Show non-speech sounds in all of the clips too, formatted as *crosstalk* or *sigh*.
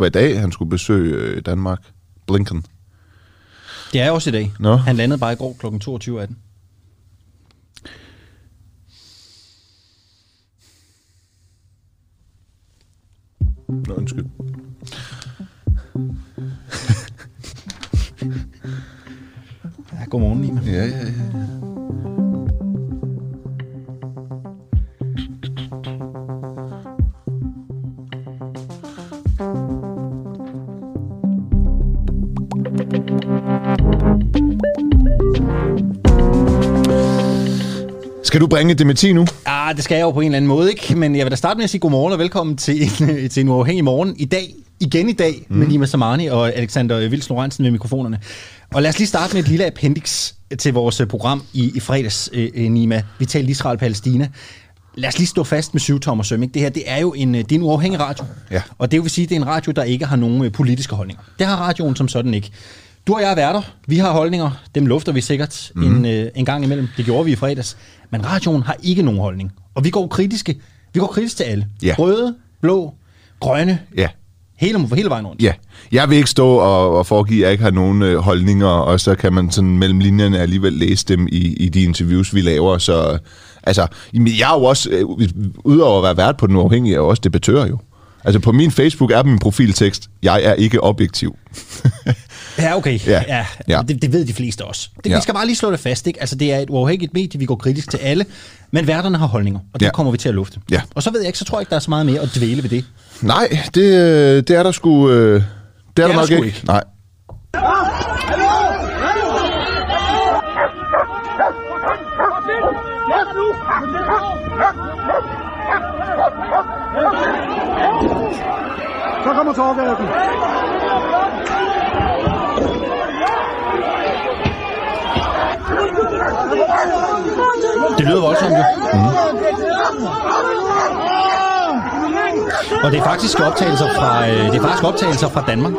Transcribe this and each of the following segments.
var i dag, han skulle besøge øh, Danmark. Blinken. Det er også i dag. Nå. Han landede bare i går kl. 22.18. Nå, undskyld. Ja, godmorgen, Nima. Ja, ja, ja. Skal du bringe Demeti nu? Ah, det skal jeg jo på en eller anden måde, ikke? Men jeg vil da starte med at sige godmorgen og velkommen til en, til en uafhængig morgen. I dag, igen i dag, mm. med Nima Samani og Alexander Vils Lorentzen med mikrofonerne. Og lad os lige starte med et lille appendix til vores program i, i fredags, øh, Nima. Vi talte Israel-Palæstina. Lad os lige stå fast med syv tommer søm. Ikke? Det her det er jo en, det er en uafhængig radio. Ja. Og det vil sige, det er en radio, der ikke har nogen øh, politiske holdninger. Det har radioen som sådan ikke. Du og jeg er værter. Vi har holdninger. Dem lufter vi sikkert mm. en, øh, en gang imellem. Det gjorde vi i fredags. Men radioen har ikke nogen holdning. Og vi går kritiske. Vi går kritisk til alle. Ja. Røde, blå, grønne. Ja. Hele, hele vejen rundt. Ja, jeg vil ikke stå og, og foregive, at jeg ikke har nogen øh, holdninger, og så kan man sådan mellem linjerne alligevel læse dem i, i de interviews, vi laver. Så altså, jeg er jo også, øh, udover at være vært på den uafhængige, er jeg også debattør jo. Altså på min Facebook er min profiltekst, jeg er ikke objektiv. *laughs* Ja, okay. Ja. Ja, Ja. Det, det ved de fleste også. Det, Ja. Vi skal bare lige slå det fast. Ikke? Altså, det er et uafhængigt medie, vi går kritisk til alle, men værterne har holdninger, og det Ja. kommer vi til at lufte. Ja. Og så ved jeg ikke, så tror jeg ikke, der er så meget mere at dvæle ved det. Nej, det, det er der sgu... Øh, det er, der der nok sgu ikke. ikke. Nej. Så kommer Torvaldsen. Det lyder voldsomt jo. Mm. Og det er faktisk optagelser fra, øh, det er faktisk optagelser fra Danmark.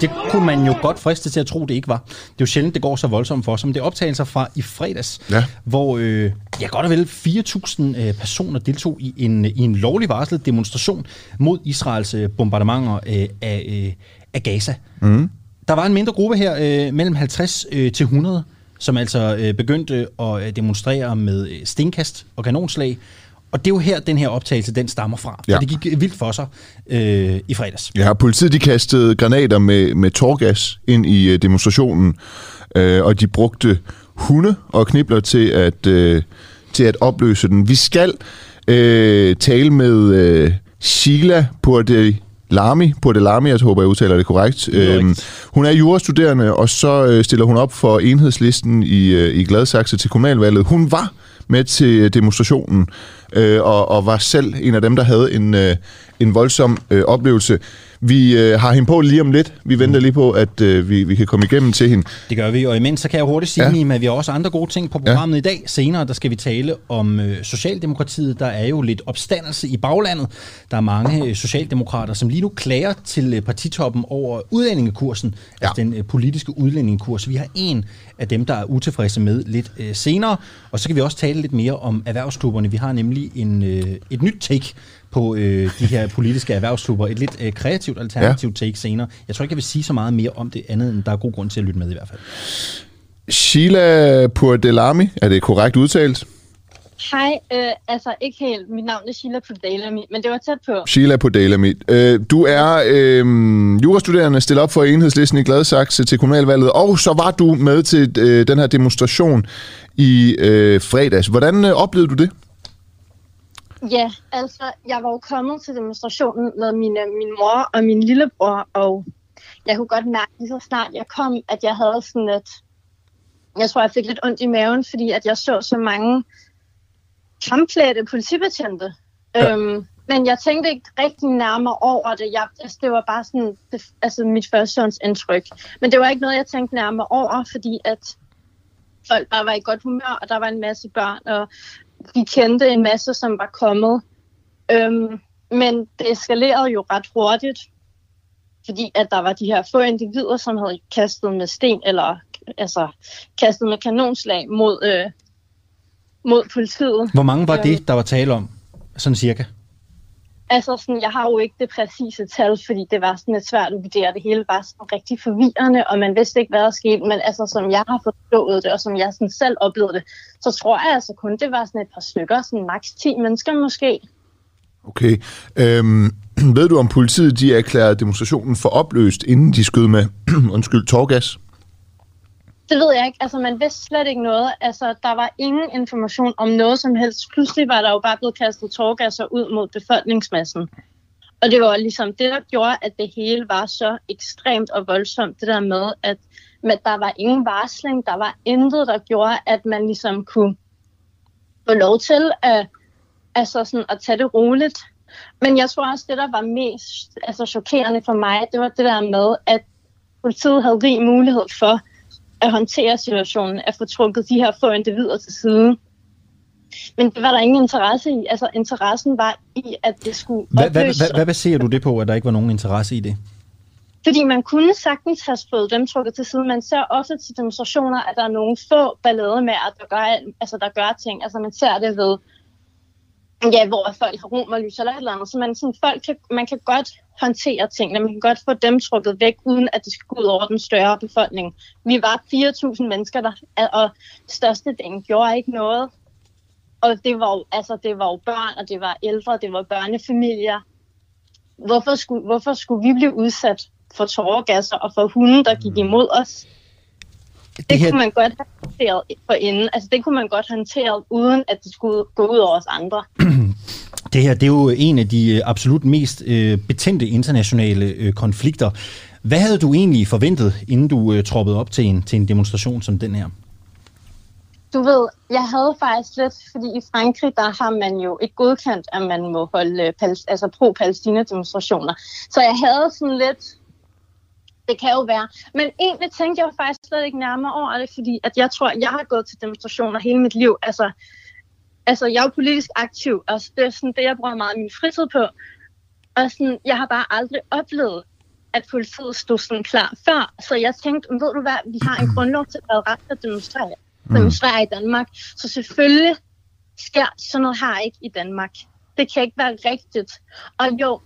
Det kunne man jo godt friste til at tro, det ikke var. Det er jo sjældent, det går så voldsomt for os, men det er optagelser fra i fredags, Ja. hvor øh, ja, godt og vel 4.000 øh, personer deltog i en, i en lovlig varslet demonstration mod Israels øh, bombardementer øh, af, øh, af Gaza. Mm. Der var en mindre gruppe her, øh, mellem 50 øh, til 100, som altså øh, begyndte at øh, demonstrere med øh, stenkast og kanonslag. Og det er jo her, den her optagelse, den stammer fra. Ja. Ja. det gik vildt for sig øh, i fredags. Ja, politiet de kastede granater med, med torgas ind i øh, demonstrationen, øh, og de brugte hunde og knibler til at, øh, til at opløse den. Vi skal øh, tale med øh, Sheila Pordelami, Pordelami, jeg håber, jeg udtaler det korrekt. Øhm, hun er jurastuderende, og så øh, stiller hun op for enhedslisten i, øh, i Gladsaxe til kommunalvalget. Hun var med til demonstrationen, øh, og, og var selv en af dem, der havde en, øh, en voldsom øh, oplevelse. Vi øh, har hende på lige om lidt. Vi venter lige på, at øh, vi, vi kan komme igennem til hende. Det gør vi, og imens så kan jeg hurtigt sige, Ja. at vi har også andre gode ting på programmet ja. i dag. Senere der skal vi tale om øh, Socialdemokratiet. Der er jo lidt opstandelse i baglandet. Der er mange øh, socialdemokrater, som lige nu klager til øh, partitoppen over udlændingekursen, ja. altså den øh, politiske udlændingekurs. Vi har en af dem, der er utilfredse med lidt øh, senere. Og så kan vi også tale lidt mere om erhvervsklubberne. Vi har nemlig en, øh, et nyt take på øh, de her politiske erhvervsklubber. Et lidt øh, kreativt alternativt ja. take senere. Jeg tror ikke, jeg vil sige så meget mere om det andet, end der er god grund til at lytte med i hvert fald. Sheila Pordelami, er det korrekt udtalt? Hej, øh, altså ikke helt. Mit navn er Sheila Podalami, men det var tæt på. Sheila Pordelami. Øh, du er øh, jurastuderende, stillet op for enhedslisten i Gladsaxe til kommunalvalget, og så var du med til øh, den her demonstration i øh, fredags. Hvordan øh, oplevede du det? Ja, altså, jeg var jo kommet til demonstrationen med mine, min mor og min lillebror, og jeg kunne godt mærke lige så snart jeg kom, at jeg havde sådan et... Jeg tror, jeg fik lidt ondt i maven, fordi at jeg så så mange kampklædte politibetjente. Ja. Øhm, men jeg tænkte ikke rigtig nærmere over det. Jeg, altså, det var bare sådan, det, altså mit førstehåndsindtryk. Men det var ikke noget, jeg tænkte nærmere over, fordi at folk bare var i godt humør, og der var en masse børn, og vi kendte en masse, som var kommet. Øhm, men det eskalerede jo ret hurtigt, fordi at der var de her få individer, som havde kastet med sten, eller altså kastet med kanonslag mod, øh, mod politiet. Hvor mange var Øhm. det, der var tale om? Sådan cirka. Altså, sådan, jeg har jo ikke det præcise tal, fordi det var sådan lidt svært at vurdere. Det hele var sådan rigtig forvirrende, og man vidste ikke, hvad der skete. Men altså, som jeg har forstået det, og som jeg sådan selv oplevede det, så tror jeg altså kun, det var sådan et par stykker, sådan maks 10 mennesker måske. Okay. Øhm, *clears throat* ved du, om politiet de erklærede demonstrationen for opløst, inden de skød med, *clears throat* undskyld, torgas? Det ved jeg ikke. Altså, man vidste slet ikke noget. Altså, der var ingen information om noget som helst. Pludselig var der jo bare blevet kastet tårgasser ud mod befolkningsmassen. Og det var ligesom det, der gjorde, at det hele var så ekstremt og voldsomt. Det der med, at men der var ingen varsling. Der var intet, der gjorde, at man ligesom kunne få lov til at, altså sådan, at tage det roligt. Men jeg tror også, det, der var mest altså, chokerende for mig, det var det der med, at politiet havde rig mulighed for at håndtere situationen, at få trukket de her få individer til side. Men det var der ingen interesse i. Altså, interessen var i, at det skulle hvad, hvad, hvad, hvad baserer du det på, at der ikke var nogen interesse i det? Fordi man kunne sagtens have fået dem trukket til side. Man ser også til demonstrationer, at der er nogle få ballade med, at der gør, altså, der gør ting. Altså, man ser det ved ja, hvor folk har romerlys eller et eller andet. Så man, sådan, folk kan, man kan godt håndtere tingene. Man kan godt få dem trukket væk, uden at det skal gå ud over den større befolkning. Vi var 4.000 mennesker, der, og størstedelen gjorde ikke noget. Og det var, jo, altså, det var jo børn, og det var ældre, det var børnefamilier. Hvorfor skulle, hvorfor skulle vi blive udsat for tåregasser og for hunde, der gik imod os? Det, det her... kunne man godt have håndteret for inden. Altså, det kunne man godt håndtere, uden at det skulle gå ud over os andre. *clears throat* Det her det er jo en af de øh, absolut mest øh, betændte internationale øh, konflikter. Hvad havde du egentlig forventet, inden du øh, troppede op til en, til en demonstration som den her? Du ved, jeg havde faktisk lidt, fordi i Frankrig, der har man jo ikke godkendt, at man må holde øh, altså pro-Palæstina-demonstrationer. Så jeg havde sådan lidt, det kan jo være. Men egentlig tænkte jeg jo faktisk slet ikke nærmere over det, fordi at jeg tror, jeg har gået til demonstrationer hele mit liv. Altså, altså jeg er jo politisk aktiv, og det er sådan det, jeg bruger meget af min fritid på. Og sådan, jeg har bare aldrig oplevet, at politiet stod sådan klar før. Så jeg tænkte, ved du hvad, vi har en *clears throat* grundlov til at ret at demonstrere, mm. demonstrere i Danmark. Så selvfølgelig sker sådan noget her ikke i Danmark. Det kan ikke være rigtigt. Og jo,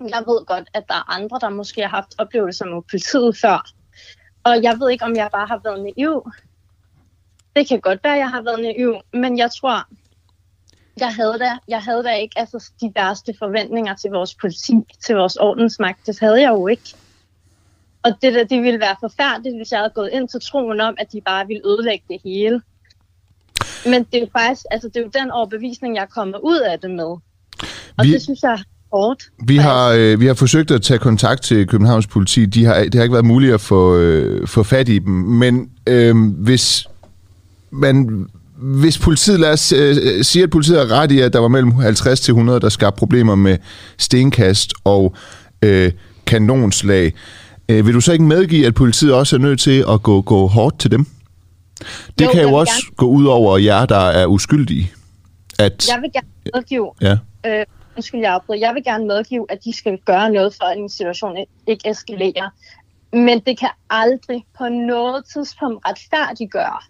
jeg ved godt, at der er andre, der måske har haft oplevelser med politiet før. Og jeg ved ikke, om jeg bare har været naiv. Det kan godt være, at jeg har været naiv, men jeg tror, jeg havde da, jeg havde da ikke altså, de værste forventninger til vores politi, til vores ordensmagt. Det havde jeg jo ikke. Og det, der, det ville være forfærdeligt, hvis jeg havde gået ind til troen om, at de bare ville ødelægge det hele. Men det er jo faktisk, altså det er jo den overbevisning, jeg kommer ud af det med. Og Vi... det synes jeg hårdt. Vi har, øh, vi har forsøgt at tage kontakt til Københavns politi. De har, det har ikke været muligt at få, øh, få fat i dem. Men øh, hvis man hvis politiet, lad os øh, sige, at politiet har ret i, at der var mellem 50 til 100, der skabte problemer med stenkast og øh, kanonslag, øh, vil du så ikke medgive, at politiet også er nødt til at gå, gå hårdt til dem? Det jo, kan jo også gerne. gå ud over jer, der er uskyldige. At, jeg vil gerne medgive, ja. øh, undskyld, jeg afbryder. Jeg vil gerne medgive, at de skal gøre noget for, at en situation ikke eskalerer. Men det kan aldrig på noget tidspunkt retfærdiggøre,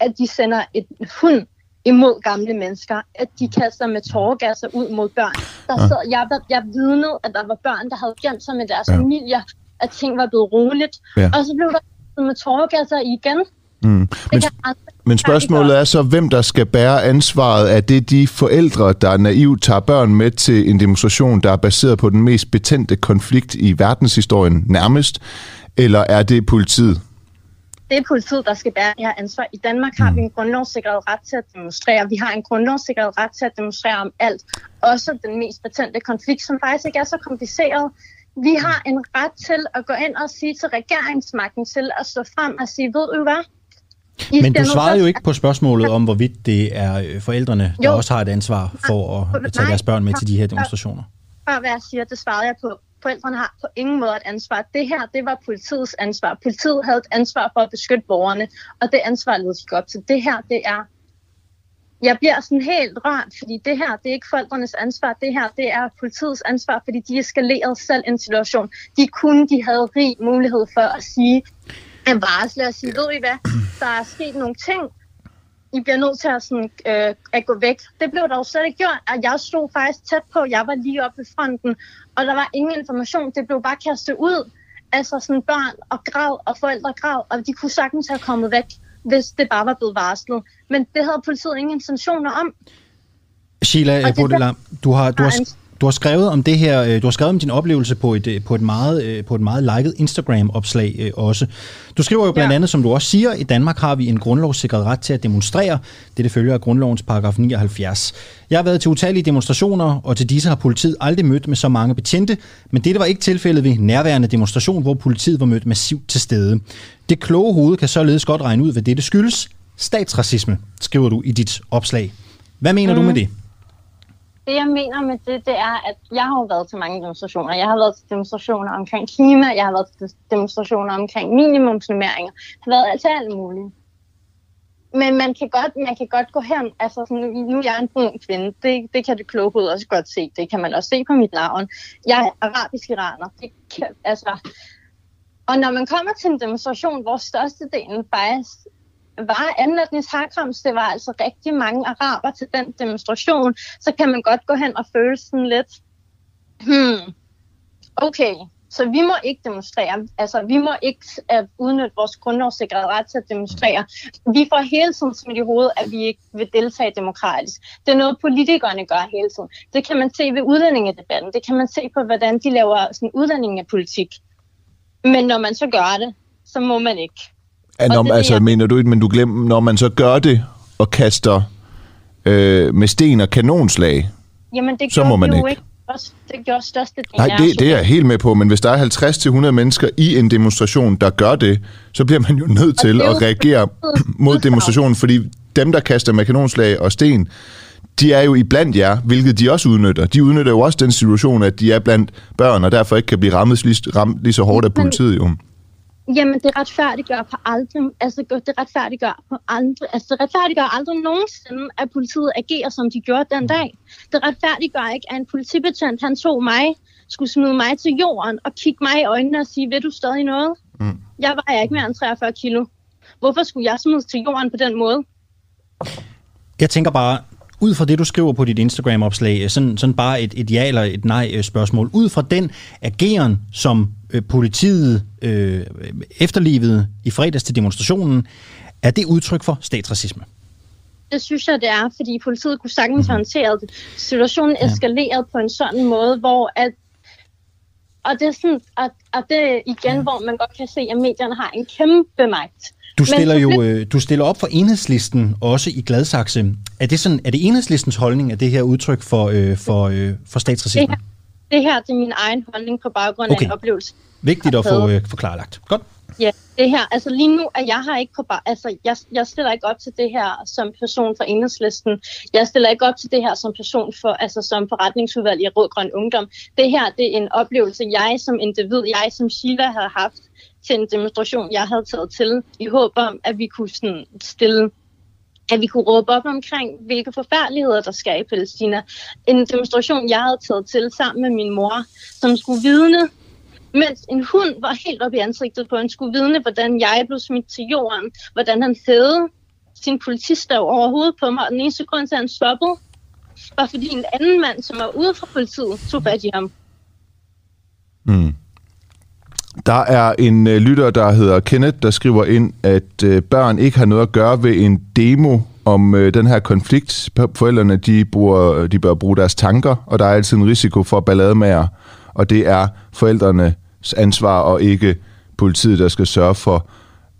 at de sender et hund imod gamle mennesker, at de kaster med tåregasser ud mod børn. Der sad, jeg, jeg vidnede, at der var børn, der havde gemt sig med deres ja. familier, at ting var blevet roligt. Ja. Og så blev der med tåregasser igen. Mm. Men, men spørgsmålet er så, hvem der skal bære ansvaret. Er det de forældre, der naivt tager børn med til en demonstration, der er baseret på den mest betændte konflikt i verdenshistorien nærmest? Eller er det politiet? Det er politiet, der skal bære det her ansvar. I Danmark har mm. vi en grundlovssikret ret til at demonstrere. Vi har en grundlovssikret ret til at demonstrere om alt. Også den mest betændte konflikt, som faktisk ikke er så kompliceret. Vi har en ret til at gå ind og sige til regeringsmagten til at stå frem og sige, ved du hvad, men du svarede jo ikke på spørgsmålet om, hvorvidt det er øh, forældrene, der jo. også har et ansvar for at tage deres børn med til de her demonstrationer. Før hvad jeg siger, det svarede jeg på. Forældrene har på ingen måde et ansvar. Det her, det var politiets ansvar. Politiet havde et ansvar for at beskytte borgerne, og det ansvar led de op til. Det her, det er jeg bliver sådan helt rørt, fordi det her, det er ikke forældrenes ansvar. Det her, det er politiets ansvar, fordi de eskalerede selv en situation. De kunne, de havde rig mulighed for at sige, en varsle og sige, ved I hvad, der er sket nogle ting, I bliver nødt til at, sådan, øh, at gå væk. Det blev der jo slet ikke gjort, og jeg stod faktisk tæt på. Jeg var lige oppe ved fronten, og der var ingen information. Det blev bare kastet ud. Altså sådan børn og grav og forældre grav, og de kunne sagtens have kommet væk, hvis det bare var blevet varslet. Men det havde politiet ingen intentioner om. Sheila Bodela, du har, du har, du har skrevet om det her, øh, du har skrevet om din oplevelse på et, øh, på et meget, øh, på et meget liket Instagram-opslag også. Du skriver jo blandt ja. andet, som du også siger, i Danmark har vi en grundlovssikret ret til at demonstrere. Det, det følger af grundlovens paragraf 79. Jeg har været til utallige demonstrationer, og til disse har politiet aldrig mødt med så mange betjente, men det var ikke tilfældet ved nærværende demonstration, hvor politiet var mødt massivt til stede. Det kloge hoved kan således godt regne ud, hvad det skyldes. Statsracisme, skriver du i dit opslag. Hvad mener mm. du med det? Det, jeg mener med det, det er, at jeg har været til mange demonstrationer. Jeg har været til demonstrationer omkring klima, jeg har været til demonstrationer omkring minimumsnummeringer. Jeg har været til alt muligt. Men man kan godt, man kan godt gå hen, altså sådan, nu er jeg en brun kvinde, det, det kan det kloge hoved også godt se, det kan man også se på mit navn. Jeg er arabisk iraner, det kan, altså, og når man kommer til en demonstration, hvor størstedelen faktisk var anlætnings herkomst, det var altså rigtig mange araber til den demonstration, så kan man godt gå hen og føle sådan lidt, hmm, okay, så vi må ikke demonstrere. Altså, vi må ikke uh, udnytte vores grundlovssikrede ret til at demonstrere. Vi får hele tiden smidt i hovedet, at vi ikke vil deltage demokratisk. Det er noget, politikerne gør hele tiden. Det kan man se ved udlændingedebatten. Det kan man se på, hvordan de laver sådan udlændingepolitik. Men når man så gør det, så må man ikke. Ja, når, det, altså, jeg... mener du ikke, men du glemmer, når man så gør det og kaster øh, med sten og kanonslag, Jamen, det så må man ikke. ikke. Det gjorde største Nej, det, det er jeg helt med på, men hvis der er 50-100 mennesker i en demonstration, der gør det, så bliver man jo nødt til at reagere *clears throat* mod demonstrationen, fordi dem, der kaster med kanonslag og sten, de er jo i blandt jer, hvilket de også udnytter. De udnytter jo også den situation, at de er blandt børn, og derfor ikke kan blive rammet lige, ramt lige så hårdt af politiet. Jo. Jamen, det retfærdiggør på aldrig, altså det retfærdiggør på aldrig, altså det retfærdiggør aldrig nogensinde, at politiet agerer, som de gjorde den dag. Det retfærdiggør ikke, at en politibetjent, han tog mig, skulle smide mig til jorden og kigge mig i øjnene og sige, ved du stadig noget? Mm. Jeg vejer ikke mere end 43 kilo. Hvorfor skulle jeg smide til jorden på den måde? Jeg tænker bare, ud fra det, du skriver på dit Instagram-opslag, sådan, sådan bare et, et ja eller et nej-spørgsmål, ud fra den ageren, som øh, politiet øh, efterlevede i fredags til demonstrationen, er det udtryk for statsracisme? Det synes jeg, det er, fordi politiet kunne sagtens mm. håndtere det. Situationen eskalerede på en sådan måde, hvor at og det er sådan, at, at det igen, ja. hvor man godt kan se, at medierne har en kæmpe magt. Du stiller jo øh, du stiller op for enhedslisten også i Gladsaxe. Er det, sådan, er det enhedslistens holdning, at det her udtryk for, øh, for, øh, for statsracisme? Det her, det her det er min egen holdning på baggrund okay. af en oplevelse. Vigtigt at få øh, forklarlagt. Godt. Ja, det her, altså lige nu, at jeg har ikke på altså jeg, jeg stiller ikke op til det her som person for enhedslisten. Jeg stiller ikke op til det her som person for, altså som forretningsudvalg i Rød Grøn Ungdom. Det her, det er en oplevelse, jeg som individ, jeg som Sheila havde haft til en demonstration, jeg havde taget til, i håb om, at vi kunne sådan stille at vi kunne råbe op omkring, hvilke forfærdeligheder der sker i Palæstina. En demonstration, jeg havde taget til sammen med min mor, som skulle vidne, mens en hund var helt op i ansigtet på, han skulle vidne, hvordan jeg blev smidt til jorden, hvordan han hævede sin politistav over hovedet på mig, og den eneste grund til, at han stoppede, var fordi en anden mand, som var ude fra politiet, tog fat i ham. Mm. Der er en øh, lytter, der hedder Kenneth, der skriver ind, at øh, børn ikke har noget at gøre ved en demo om øh, den her konflikt. Forældrene de, bruger, de bør bruge deres tanker, og der er altid en risiko for ballademager, og det er forældrenes ansvar og ikke politiet, der skal sørge for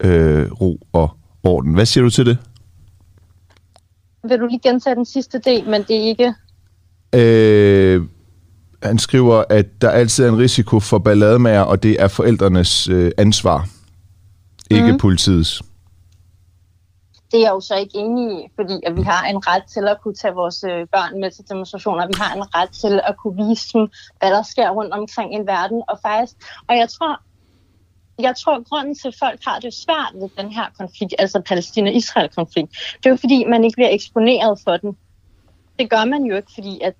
øh, ro og orden. Hvad siger du til det? Vil du lige gentage den sidste del, men det er ikke... Øh, han skriver, at der altid er en risiko for ballademager, og det er forældrenes øh, ansvar, ikke mm. politiets. Det er jeg jo så ikke enig i, fordi at vi har en ret til at kunne tage vores øh, børn med til demonstrationer. Vi har en ret til at kunne vise dem, hvad der sker rundt omkring i verden. Og faktisk, og jeg tror, jeg tror, grunden til, at folk har det svært ved den her konflikt, altså Palæstina-Israel-konflikt, det er jo fordi, man ikke bliver eksponeret for den. Det gør man jo ikke, fordi at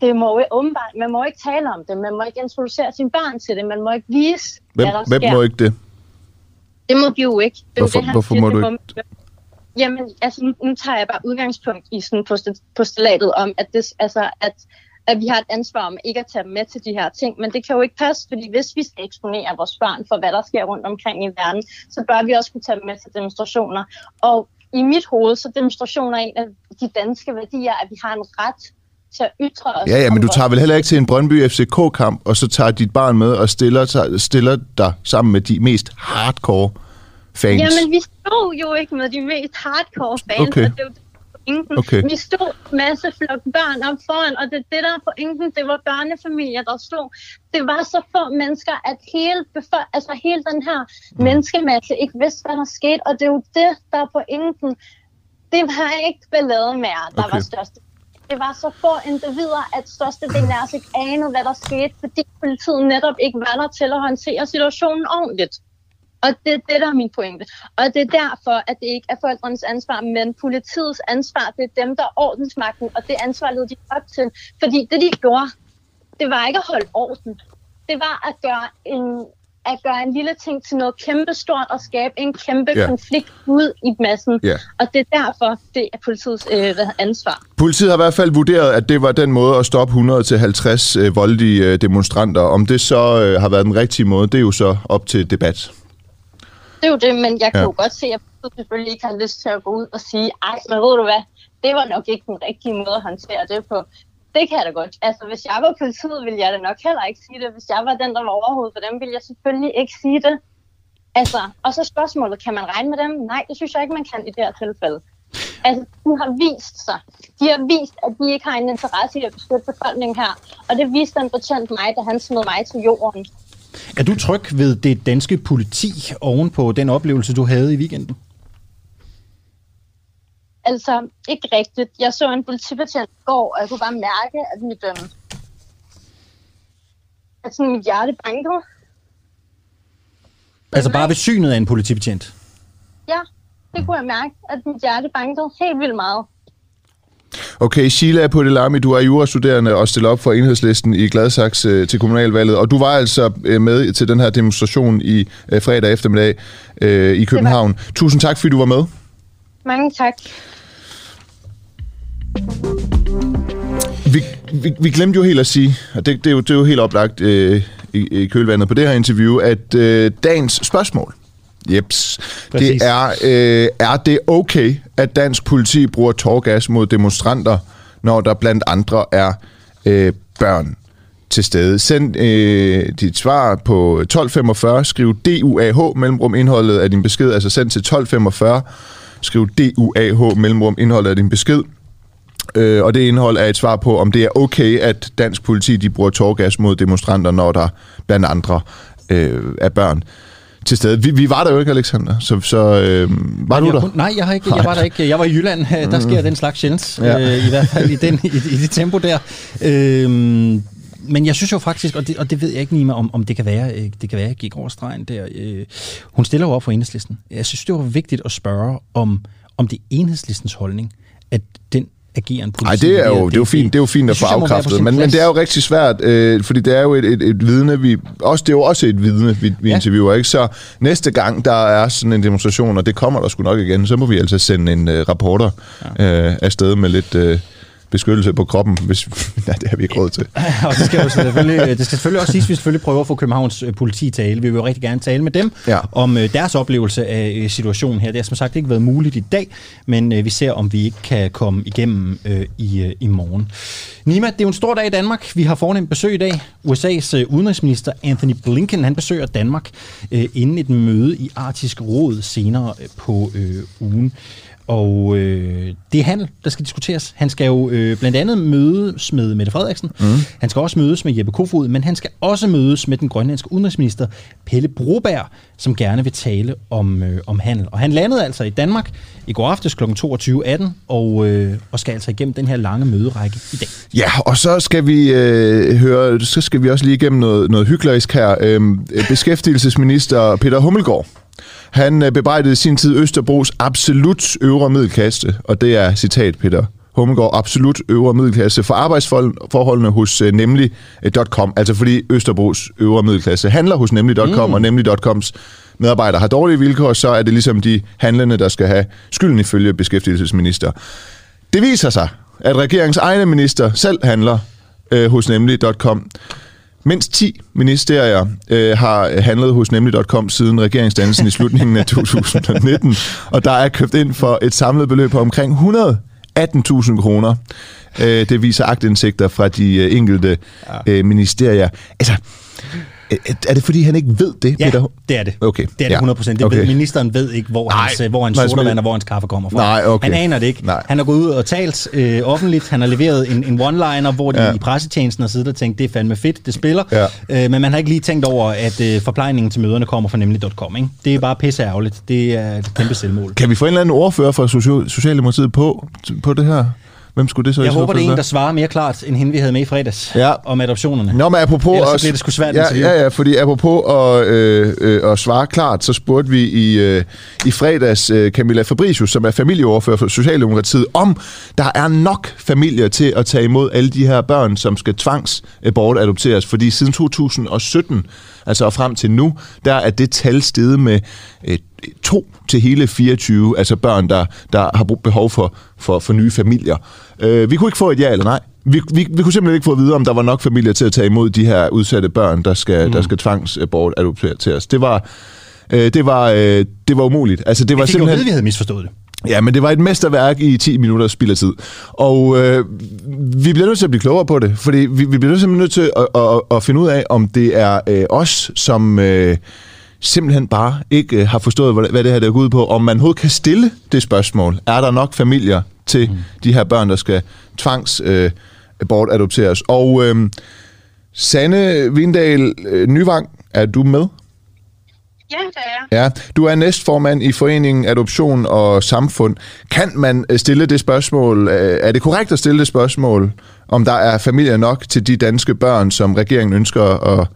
det må jo åbenbart, man må ikke tale om det, man må ikke introducere sine børn til det, man må ikke vise, hvem, hvad der hvem sker. må ikke det? Det må de jo ikke. Det hvorfor, det, hvorfor må du ikke? Jamen, altså nu, nu tager jeg bare udgangspunkt i sådan postulatet om, at, det, altså, at, at vi har et ansvar om ikke at tage med til de her ting. Men det kan jo ikke passe, fordi hvis vi skal eksponere vores børn for, hvad der sker rundt omkring i verden, så bør vi også kunne tage dem med til demonstrationer. Og i mit hoved, så demonstrationer er en af de danske værdier, at vi har en ret til at ytre os. Ja, ja, men du tager vel heller ikke til en Brøndby FCK-kamp, og så tager dit barn med og stiller, stiller dig sammen med de mest hardcore fans? Jamen, vi stod jo ikke med de mest hardcore fans, okay. og det er jo pointen. Okay. Vi stod masse flok børn op foran, og det, det der pointen, det var børnefamilier, der stod. Det var så få mennesker, at hele, befor- altså hele den her mm. menneskemasse ikke vidste, hvad der skete, og det er jo det, der er pointen. Det var ikke ballade mere, der okay. var største det var så få individer, at størstedelen af os ikke anede, hvad der skete, fordi politiet netop ikke var der til at håndtere situationen ordentligt. Og det det, der er min pointe. Og det er derfor, at det ikke er forældrenes ansvar, men politiets ansvar. Det er dem, der er ordensmagten, og det ansvar led de op til. Fordi det, de gjorde, det var ikke at holde orden. Det var at gøre en, at gøre en lille ting til noget kæmpestort og skabe en kæmpe yeah. konflikt ud i massen. Yeah. Og det er derfor, det er politiets øh, ansvar. Politiet har i hvert fald vurderet, at det var den måde at stoppe 100-50 øh, voldelige øh, demonstranter. Om det så øh, har været den rigtige måde, det er jo så op til debat det er jo det, men jeg kan ja. jo godt se, at jeg selvfølgelig ikke har lyst til at gå ud og sige, ej, men ved du hvad, det var nok ikke den rigtige måde at håndtere det på. Det kan jeg da godt. Altså, hvis jeg var politiet, ville jeg da nok heller ikke sige det. Hvis jeg var den, der var overhovedet for dem, ville jeg selvfølgelig ikke sige det. Altså, og så spørgsmålet, kan man regne med dem? Nej, det synes jeg ikke, man kan i det her tilfælde. Altså, de har vist sig. De har vist, at de ikke har en interesse i at beskytte befolkningen her. Og det viste den betjent mig, da han smed mig til jorden. Er du tryg ved det danske politi oven på den oplevelse, du havde i weekenden? Altså, ikke rigtigt. Jeg så en politibetjent i går, og jeg kunne bare mærke, at mit, øhm, at sådan mit hjerte bankede. Altså bare ved synet af en politibetjent? Ja, det kunne jeg mærke, at mit hjerte bankede helt vildt meget. Okay, Sheila Podelami, du er jurastuderende og stiller op for enhedslisten i Gladsaxe øh, til kommunalvalget, og du var altså øh, med til den her demonstration i øh, fredag eftermiddag øh, i København. Tusind tak, fordi du var med. Mange tak. Vi, vi, vi glemte jo helt at sige, og det, det, er, jo, det er jo helt oplagt øh, i, i kølvandet på det her interview, at øh, dagens spørgsmål, Jeps. Det er, øh, er det okay, at dansk politi bruger tårgas mod demonstranter, når der blandt andre er øh, børn til stede? Send øh, dit svar på 1245, skriv DUAH mellemrum indholdet af din besked, altså send til 1245, skriv DUAH mellemrum indholdet af din besked. Øh, og det indhold er et svar på, om det er okay, at dansk politi de bruger tårgas mod demonstranter, når der blandt andre øh, er børn til stede. Vi, vi var der jo ikke, Alexander, så, så øh, var du der? Kun, nej, jeg, har ikke, jeg var der ikke. Jeg var i Jylland. *laughs* Der sker mm. den slags sjældent, ja. øh, i hvert fald i, den, i, i det tempo der. Øh, men jeg synes jo faktisk, og det, og det ved jeg ikke, Nima, om, om det kan være, øh, det kan være, jeg gik over stregen der. Øh, hun stiller jo op for enhedslisten. Jeg synes, det var vigtigt at spørge, om, om det er enhedslistens holdning, at den ageren. Nej, det er jo, det, er jo fint, det er jo fint at få afkræftet, men, men det er jo rigtig svært, øh, fordi det er jo et, et, et vidne, vi, også, det er jo også et vidne, vi, vi ja. interviewer, ikke? Så næste gang, der er sådan en demonstration, og det kommer der sgu nok igen, så må vi altså sende en uh, rapporter ja. øh, afsted med lidt... Øh, beskyttelse på kroppen, hvis *laughs* nej, det har vi ikke råd til. *laughs* og det skal, jo selvfølgelig, det skal selvfølgelig også siges, at vi selvfølgelig prøver at få Københavns øh, politi tale. Vi vil jo rigtig gerne tale med dem ja. om øh, deres oplevelse af øh, situationen her. Det har som sagt ikke været muligt i dag, men vi ser, om vi ikke kan komme igennem i, i morgen. Nima, det er jo en stor dag i Danmark. Vi har fornemt besøg i dag. USA's udenrigsminister Anthony Blinken, han besøger Danmark inden et møde i Arktisk Råd senere på øh, ugen. Og øh, det er handel, der skal diskuteres. Han skal jo øh, blandt andet mødes med Mette Frederiksen. Mm. Han skal også mødes med Jeppe Kofod, men han skal også mødes med den grønlandske udenrigsminister Pelle Broberg, som gerne vil tale om, øh, om handel. Og han landede altså i Danmark i går aftes kl. 22.18 og, øh, og skal altså igennem den her lange møderække i dag. Ja, og så skal vi øh, høre, så skal vi også lige igennem noget, noget hyggelig her. Øh, beskæftigelsesminister Peter Hummelgaard han øh, bebrejdede i sin tid Østerbros absolut øvre middelkaste, og det er citat Peter Hummelgaard absolut øvre middelklasse for arbejdsforholdene hos uh, nemlig.com, altså fordi Østerbros øvre middelklasse handler hos nemlig.com, mm. og nemlig.coms medarbejdere har dårlige vilkår, så er det ligesom de handlende, der skal have skylden ifølge beskæftigelsesminister. Det viser sig, at regeringens egne minister selv handler øh, hos nemlig.com. Mindst 10 ministerier øh, har handlet hos nemlig.com siden regeringsdannelsen i slutningen af 2019, og der er købt ind for et samlet beløb på omkring 118.000 kroner. Øh, det viser agtindsigter fra de øh, enkelte øh, ministerier. Altså, er det fordi, han ikke ved det, ja, Peter? det er det. Okay. Det er det 100 procent. Okay. Ved, ministeren ved ikke, hvor Nej. hans, øh, hvor hans sodavand og hvor hans kaffe kommer fra. Nej, okay. Han aner det ikke. Nej. Han har gået ud og talt øh, offentligt. Han har leveret en, en one-liner, hvor de Ja. i pressetjenesten har siddet og tænkt, det er fandme fedt, det spiller. Ja. Øh, men man har ikke lige tænkt over, at øh, forplejningen til møderne kommer fra nemlig.com. Ikke? Det er bare pisse ærgerligt. Det er et kæmpe selvmål. Kan vi få en eller anden ordfører fra Socio- Socialdemokratiet på, på det her? Hvem skulle det så Jeg håber, det er en, der svarer mere klart, end hende, vi havde med i fredags Ja. om adoptionerne. Nå, men apropos Ellers så også, det sgu svært ja, ja, ja, fordi apropos at, øh, øh, at svare klart, så spurgte vi i, øh, i fredags øh, Camilla Fabricius, som er familieoverfører for Socialdemokratiet, om der er nok familier til at tage imod alle de her børn, som skal tvangsbortadopteres. Fordi siden 2017, altså og frem til nu, der er det tal steget med øh, to til hele 24, altså børn, der, der har behov for, for, for nye familier. Øh, vi kunne ikke få et ja eller nej. Vi, vi, vi kunne simpelthen ikke få at vide, om der var nok familier til at tage imod de her udsatte børn, der skal, mm. der skal tvangsbortadopteres. Det var, øh, det var, øh, det var umuligt. Altså, det var Jeg fik jo simpelthen... vide, vi havde misforstået det. Ja, men det var et mesterværk i 10 minutter spild af tid. Og øh, vi bliver nødt til at blive klogere på det, fordi vi, vi bliver simpelthen nødt til at, at, at, at finde ud af, om det er øh, os, som øh, simpelthen bare ikke øh, har forstået, hvad, hvad det her der går ud på. Om man overhovedet kan stille det spørgsmål. Er der nok familier til mm. de her børn, der skal tvangs øh, bortadopteres? Og øh, Sanne Vindal øh, Nyvang, er du med? Ja, det er jeg. Ja, du er næstformand i foreningen Adoption og Samfund. Kan man øh, stille det spørgsmål, øh, er det korrekt at stille det spørgsmål, om der er familier nok til de danske børn, som regeringen ønsker at,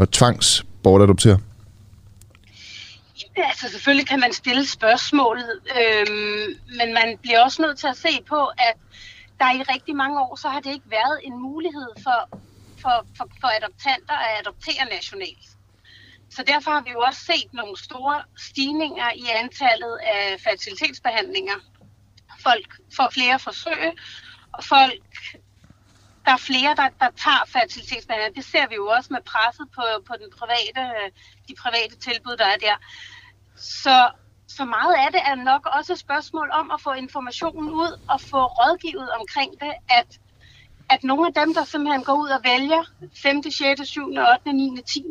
at tvangsbortadoptere? Ja, altså selvfølgelig kan man stille spørgsmålet, øhm, men man bliver også nødt til at se på, at der i rigtig mange år, så har det ikke været en mulighed for, for, for, for adoptanter at adoptere nationalt. Så derfor har vi jo også set nogle store stigninger i antallet af fertilitetsbehandlinger. Folk får flere forsøg, og folk, der er flere, der, der tager fertilitetsbehandling. Det ser vi jo også med presset på, på den private, de private tilbud, der er der. Så, så meget af det er nok også et spørgsmål om at få informationen ud og få rådgivet omkring det, at, at nogle af dem, der simpelthen går ud og vælger 5., 6., 7., 8., 9., 10.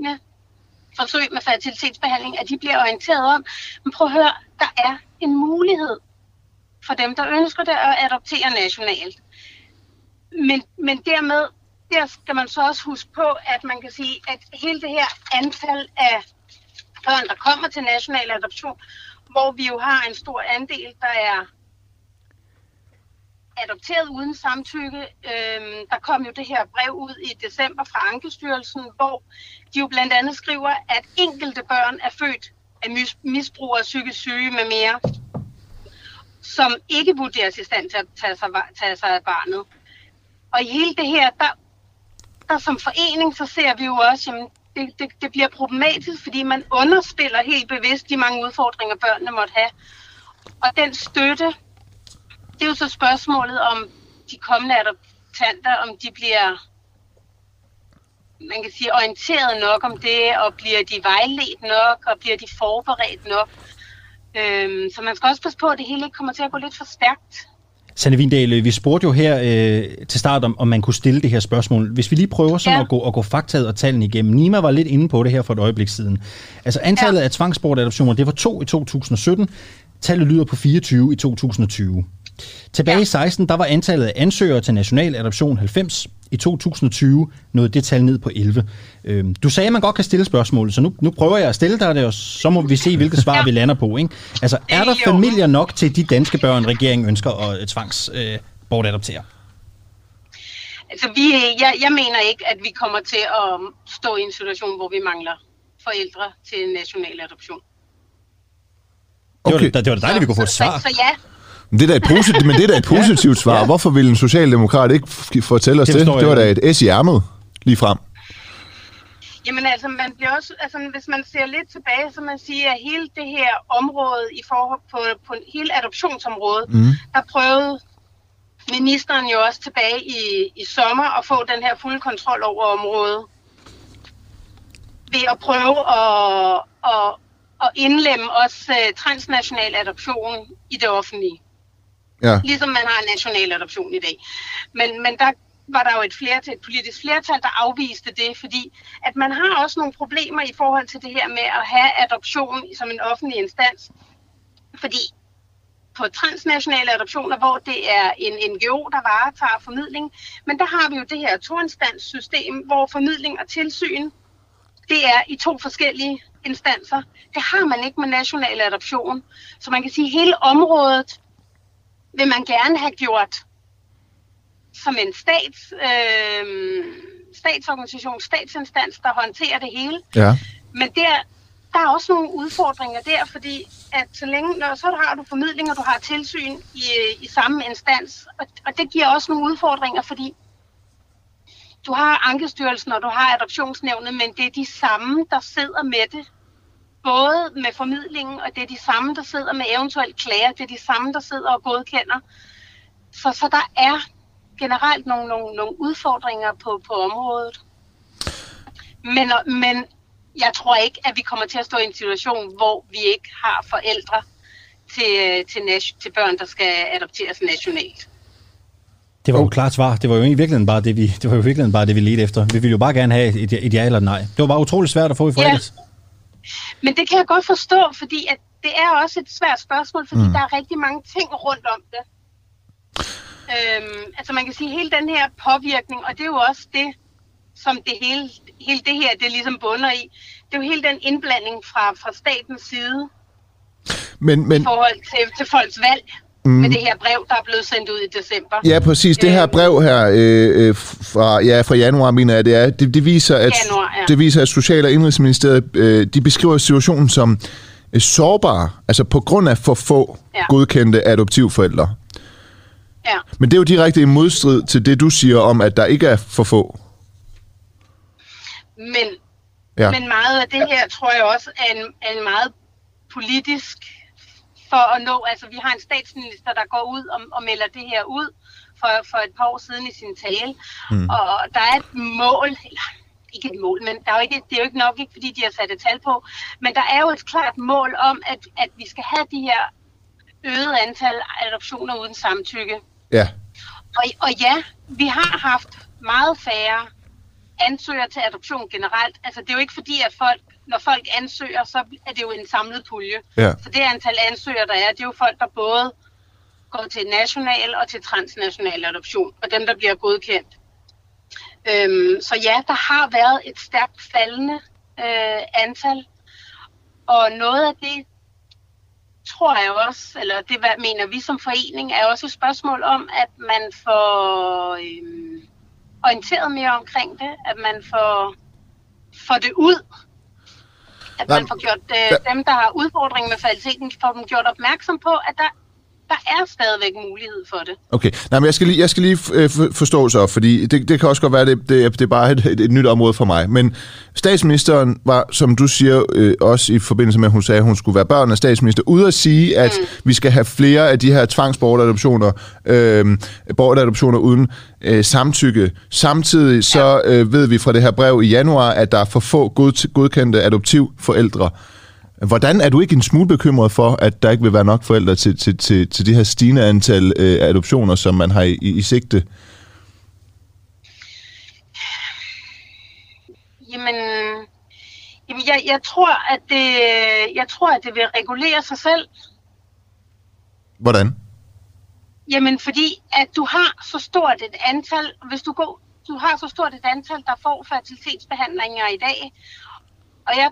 forsøg med fertilitetsbehandling, at de bliver orienteret om, men prøv at høre, der er en mulighed for dem, der ønsker det at adoptere nationalt. Men, men dermed, der skal man så også huske på, at man kan sige, at hele det her antal af børn, der kommer til national adoption, hvor vi jo har en stor andel, der er adopteret uden samtykke. Øhm, der kom jo det her brev ud i december fra Ankestyrelsen, hvor de jo blandt andet skriver, at enkelte børn er født af mis- misbrugere, psykisk syge med mere, som ikke vurderes i stand til at tage sig, tage sig af barnet. Og i hele det her, der, der som forening, så ser vi jo også, at det, det, det bliver problematisk, fordi man underspiller helt bevidst de mange udfordringer, børnene måtte have. Og den støtte, det er jo så spørgsmålet om de kommende adoptanter, om de bliver man kan sige, orienteret nok om det, og bliver de vejledt nok, og bliver de forberedt nok. Øhm, så man skal også passe på, at det hele ikke kommer til at gå lidt for stærkt. Sanne Vindal, vi spurgte jo her øh, til start, om, om man kunne stille det her spørgsmål. Hvis vi lige prøver sådan Ja. at, gå, at gå faktaet og tallene igennem. Nima var lidt inde på det her for et øjeblik siden. Altså antallet ja. af tvangsbortadoptioner, det var to i 2017. Tallet lyder på 24 i 2020. Tilbage ja. i 16, der var antallet af ansøgere til national adoption 90. I 2020 nåede det tal ned på 11. Øhm, du sagde, at man godt kan stille spørgsmål, så nu, nu prøver jeg at stille dig det, og så må vi se, hvilket svar Ja. vi lander på. Ikke? Altså, er der familier nok til de danske børn, regeringen ønsker at tvangsbortadoptere? Øh, bortadoptere? Altså, vi, jeg, jeg mener ikke, at vi kommer til at stå i en situation, hvor vi mangler forældre til national adoption. det, var, Okay. det, var dejligt, at vi kunne få et så, svar. Så, så ja, *laughs* Men det er da et positivt, men det er da et positivt svar. Hvorfor ville en socialdemokrat ikke fortælle os Det det? Det, var da et S i ærmet lige frem. Jamen altså, man bliver også, altså, hvis man ser lidt tilbage, så man siger, at hele det her område i forhold på, på hele adoptionsområdet, mm. der prøvede ministeren jo også tilbage i, i sommer at få den her fulde kontrol over området. Ved at prøve at, at, at indlemme også uh, transnational adoption i det offentlige. Ja. Ligesom man har national adoption i dag. Men, men der var der jo et, flertal, et politisk flertal, der afviste det, fordi at man har også nogle problemer i forhold til det her med at have adoption som en offentlig instans. Fordi på transnationale adoptioner, hvor det er en NGO, der varetager formidling, men der har vi jo det her toinstanssystem, hvor formidling og tilsyn, det er i to forskellige instanser. Det har man ikke med national adoption. Så man kan sige, at hele området vil man gerne have gjort som en stats, øh, statsorganisation, statsinstans, der håndterer det hele. Ja. Men der, der er også nogle udfordringer der, fordi at så længe, når, så har du formidling, og du har tilsyn i, i samme instans, og, og det giver også nogle udfordringer, fordi du har Ankestyrelsen, og du har Adoptionsnævnet, men det er de samme, der sidder med det. Både med formidlingen, og det er de samme, der sidder med eventuelt klager, det er de samme, der sidder og godkender. Så, så der er generelt nogle, nogle, nogle udfordringer på, på området. Men, men jeg tror ikke, at vi kommer til at stå i en situation, hvor vi ikke har forældre til, til, til børn, der skal adopteres nationalt. Det var jo et klart svar. Det var jo i virkeligheden bare det, vi, det var jo i virkeligheden bare det, vi ledte efter. Vi ville jo bare gerne have et, et ja eller et nej. Det var bare utroligt svært at få i fredags. Ja. Men det kan jeg godt forstå, fordi at det er også et svært spørgsmål, fordi mm. der er rigtig mange ting rundt om det. Øhm, altså man kan sige, hele den her påvirkning, og det er jo også det, som det hele, hele det her, det ligesom bunder i. Det er jo hele den indblanding fra, fra statens side Men, men, i forhold til, til folks valg mm. med det her brev, der er blevet sendt ud i december. ja, præcis. Det her Øhm. brev her øh, øh, fra, ja, fra januar, mener jeg, det er, det, det, viser, at, Januar, ja. det viser, at Social- og Indrigsministeriet, øh, de beskriver situationen som øh, sårbar, altså på grund af for få Ja. godkendte adoptivforældre. Ja. Men det er jo direkte i modstrid til det, du siger om, at der ikke er for få. Men, Ja. ja. men meget af det her, tror jeg også, er en, er en meget politisk for at nå. Altså, vi har en statsminister, der går ud og, og melder det her ud for, for et par år siden i sin tale. Mm. Og der er et mål, eller ikke et mål, men der er jo ikke, det er jo ikke nok, ikke fordi de har sat et tal på, men der er jo et klart mål om, at, at vi skal have de her øget antal adoptioner uden samtykke. Ja. Og, og ja, vi har haft meget færre ansøgere til adoption generelt. Altså det er jo ikke fordi, at folk, når folk ansøger, så er det jo en samlet pulje. Ja. Så det antal ansøgere, der er, det er jo folk, der både går til national og til transnational adoption, og dem, der bliver godkendt. Øhm, så ja, der har været et stærkt faldende øh, antal, og noget af det, tror jeg også, eller det hvad mener vi som forening, er også et spørgsmål om, at man får øhm, orienteret mere omkring det, at man får, får det ud, at man får gjort øh, dem, der har udfordringer med kvaliteten, får dem gjort opmærksom på, at der, der er stadigvæk mulighed for det. Okay, Nej, men jeg skal lige, jeg skal lige øh, for- forstå så, fordi det, det kan også godt være, det, det, det er bare et, et, et nyt område for mig. Men statsministeren var, som du siger, øh, også i forbindelse med, at hun sagde, at hun skulle være børn af statsminister, ude at sige, at mm. vi skal have flere af de her tvangsbortadoptioner, øh, bortadoptioner uden øh, samtykke. Samtidig så øh, ved vi fra det her brev i januar, at der er for få god, godkendte adoptivforældre. Hvordan er du ikke en smule bekymret for, at der ikke vil være nok forældre til, til, til, til det her stigende antal øh, adoptioner, som man har i, i, sigte? Jamen, jamen jeg, jeg, tror, at det, jeg tror, at det vil regulere sig selv. Hvordan? Jamen, fordi at du har så stort et antal, hvis du går, du har så stort et antal, der får fertilitetsbehandlinger i dag, og jeg,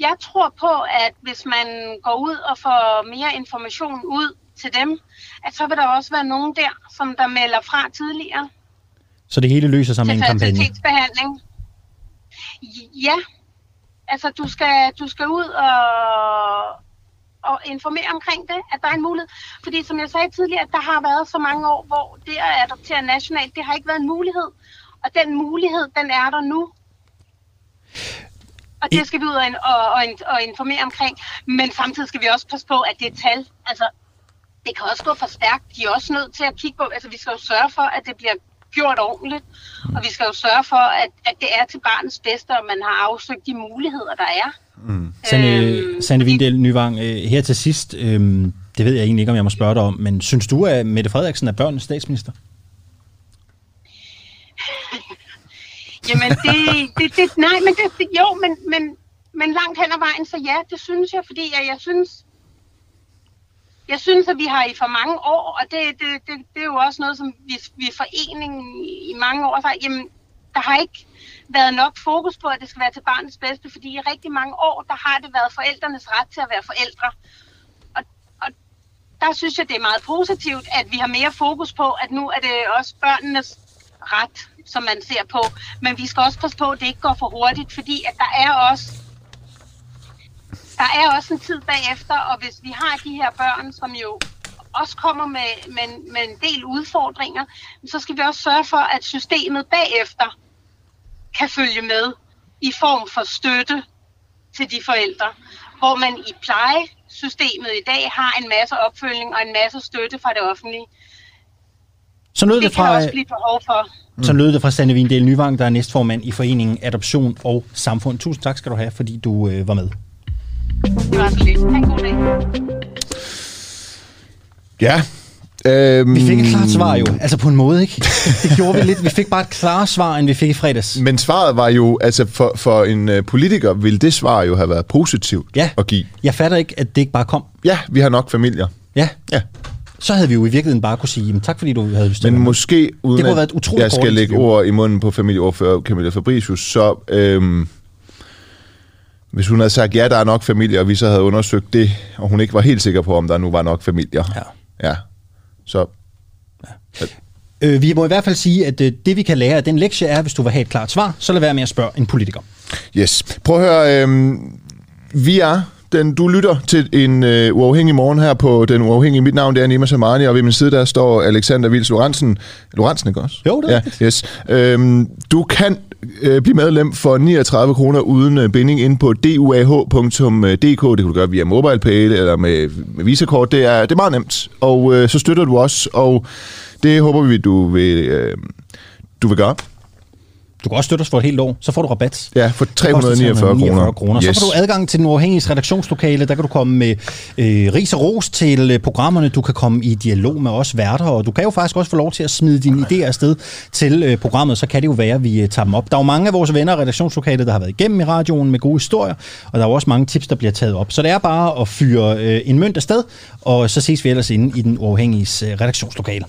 jeg tror på, at hvis man går ud og får mere information ud til dem, at så vil der også være nogen der, som der melder fra tidligere Så det hele løser sig med en kampagne. Ja, altså du skal, du skal ud og, at informere omkring det, at der er en mulighed. Fordi som jeg sagde tidligere, der har været så mange år, hvor det at adoptere nationalt, det har ikke været en mulighed. Og den mulighed, den er der nu. Og det skal vi ud og, og, og, og informere omkring. Men samtidig skal vi også passe på, at det er tal. Altså, det kan også gå for stærkt. De er også nødt til at kigge på, altså vi skal jo sørge for, at det bliver gjort ordentligt, og vi skal jo sørge for, at, at det er til barnets bedste, og man har afsøgt de muligheder, der er. Mm. Sande, øhm, Sande Vindel Nyvang, øh, her til sidst, øh, det ved jeg egentlig ikke, om jeg må spørge dig om, men synes du, at Mette Frederiksen er børnenes statsminister? Jamen, det, det, det, nej, men det, det, jo, men, men, men langt hen ad vejen, så ja, det synes jeg, fordi jeg, jeg synes, jeg synes, at vi har i for mange år, og det, det, det, det er jo også noget, som vi, vi er foreningen i mange år har jamen, der har ikke været nok fokus på, at det skal være til barnets bedste, fordi i rigtig mange år, der har det været forældrenes ret til at være forældre. Og, og der synes jeg, det er meget positivt, at vi har mere fokus på, at nu er det også børnenes ret, som man ser på. Men vi skal også passe på, at det ikke går for hurtigt, fordi at der er også der er også en tid bagefter, og hvis vi har de her børn, som jo også kommer med, med, med en del udfordringer, så skal vi også sørge for, at systemet bagefter kan følge med i form for støtte til de forældre. Hvor man i plejesystemet i dag har en masse opfølging og en masse støtte fra det offentlige. Så lød det, det fra, kan også blive behov for. Så lød det fra Sanne Vindel Nyvang, der er næstformand i foreningen Adoption og Samfund. Tusind tak skal du have, fordi du øh, var med. Det var så lidt. Ha' en god dag. Ja. Øhm, Vi fik et klart svar jo, altså på en måde, ikke? *laughs* Det gjorde vi lidt. Vi fik bare et klart svar, end vi fik i fredags. Men svaret var jo, altså for, for en uh, politiker ville det svar jo have været positivt Ja. at give. Jeg fatter ikke, at det ikke bare kom. Ja, vi har nok familier. Ja, Ja. Så havde vi jo i virkeligheden bare kunne sige, jamen, tak fordi du havde lyst til Men måske, uden Det kunne været at et utroligt jeg skal lægge ord i munden på familieordfører Camilla Fabricius, så øhm, hvis hun havde sagt, ja, der er nok familier, og vi så havde undersøgt det, og hun ikke var helt sikker på, om der nu var nok familier. Ja. Ja. Så Øh, vi må i hvert fald sige, at øh, det vi kan lære af den lektie er, hvis du vil have et klart svar, så lad være med at spørge en politiker. Yes. Prøv at høre, øhm, vi er den, du lytter til en øh, uafhængig morgen her på Den Uafhængige. Mit navn det er Nima Samani, og ved min side der står Alexander Vils Lorentzen. Lorentzen, ikke også? Jo, det er ja, yes. øhm, Du kan øh, blive medlem for 39 kroner uden øh, binding ind på duah.dk. Det kan du gøre via MobilePay eller med, med Visakort. Det er, det er meget nemt, og øh, så støtter du os, og det håber vi, du vil, øh, du vil gøre. Du kan også støtte os for et helt år, så får du rabat. Ja, for Det koster 349 kroner. kroner. Yes. Så får du adgang til den uafhængige redaktionslokale. Der kan du komme med øh, ris og ros til øh, programmerne. Du kan komme i dialog med os værter, og du kan jo faktisk også få lov til at smide dine idéer afsted til øh, programmet. Så kan det jo være, at vi øh, tager dem op. Der er jo mange af vores venner af redaktionslokalet, der har været igennem i radioen med gode historier, og der er jo også mange tips, der bliver taget op. Så det er bare at fyre øh, en mønt afsted, og så ses vi ellers inde i den uafhængige øh, redaktionslokale.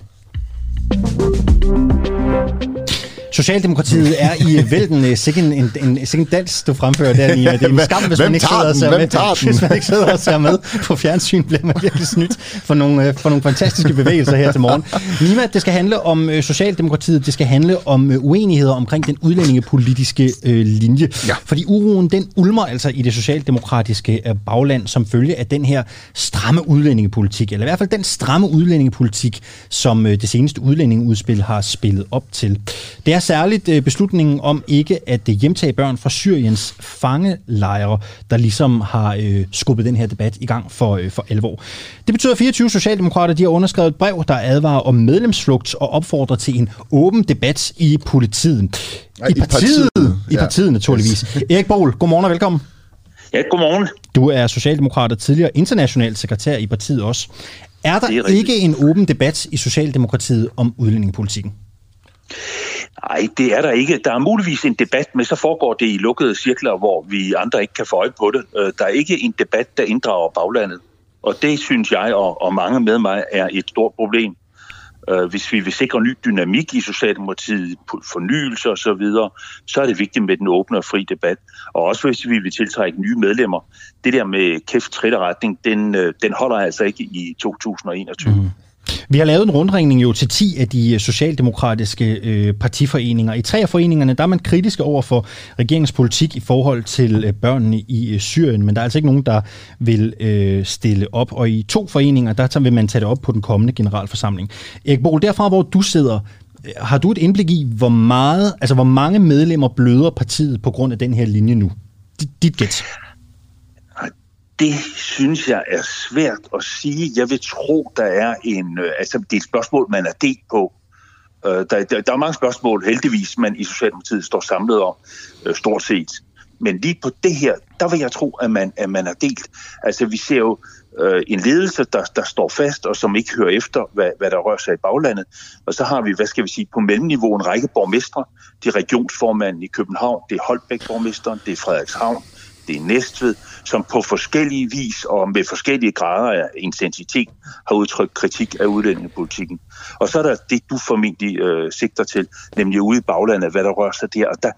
Socialdemokratiet er i *laughs* vælten sikke en, en, en, sikke en dans, du fremfører der, Nina. Det er *laughs* en skam, hvis man ikke sidder og ser Hvem med. Hvis man ikke sidder og ser med på fjernsyn, bliver man virkelig snydt for nogle, øh, for nogle fantastiske bevægelser her til morgen. Nima, det skal handle om øh, Socialdemokratiet, det skal handle om øh, uenigheder omkring den udlændingepolitiske øh, linje. Ja. Fordi uroen, den ulmer altså i det socialdemokratiske bagland som følge af den her stramme udlændingepolitik, eller i hvert fald den stramme udlændingepolitik, som det seneste udlændingeudspil har spillet op til. Det er særligt øh, beslutningen om ikke at øh, hjemtage børn fra Syriens fangelejre, der ligesom har øh, skubbet den her debat i gang for, øh, for alvor. Det betyder, at 24 socialdemokrater de har underskrevet et brev, der advarer om medlemsflugt og opfordrer til en åben debat i politiet. I i partiet. partiet. I Ja. partiet, naturligvis. *laughs* Erik Bohl, godmorgen og velkommen. Ja, godmorgen. Du er socialdemokrat og tidligere international sekretær i partiet også. Er der er ikke en åben debat i Socialdemokratiet om udlændingepolitikken? Nej, det er der ikke. Der er muligvis en debat, men så foregår det i lukkede cirkler, hvor vi andre ikke kan få øje på det. Øh, der er ikke en debat, der inddrager baglandet. Og det synes jeg og, og mange med mig er et stort problem. Øh, hvis vi vil sikre ny dynamik i Socialdemokratiet, fornyelse og så videre, så er det vigtigt med den åbne og fri debat. Og også hvis vi vil tiltrække nye medlemmer. Det der med kæft retning, den, øh, den holder altså ikke i 2021. Mm. Vi har lavet en rundringning jo til 10 af de øh, socialdemokratiske øh, partiforeninger. I tre af foreningerne, der er man kritiske over for regeringens politik i forhold til øh, børnene i øh, Syrien, men der er altså ikke nogen, der vil øh, stille op. Og i to foreninger, der vil man tage det op på den kommende generalforsamling. Erik Bol, derfra hvor du sidder, øh, har du et indblik i, hvor meget, altså hvor mange medlemmer bløder partiet på grund af den her linje nu? Dit gæt. Det synes jeg er svært at sige. Jeg vil tro, der er en... Øh, altså, det er et spørgsmål, man er delt på. Øh, der, der, der er mange spørgsmål, heldigvis, man i Socialdemokratiet står samlet om, øh, stort set. Men lige på det her, der vil jeg tro, at man, at man er delt. Altså, vi ser jo øh, en ledelse, der, der står fast, og som ikke hører efter, hvad, hvad der rører sig i baglandet. Og så har vi, hvad skal vi sige, på mellemniveau en række borgmestre. Det er regionsformanden i København, det er Holbæk-borgmesteren, det er Frederikshavn, det er Næstved, som på forskellige vis og med forskellige grader af intensitet har udtrykt kritik af udlændingepolitikken. Og så er der det, du formentlig øh, sigter til, nemlig ude i baglandet, hvad der rører sig der. Og der,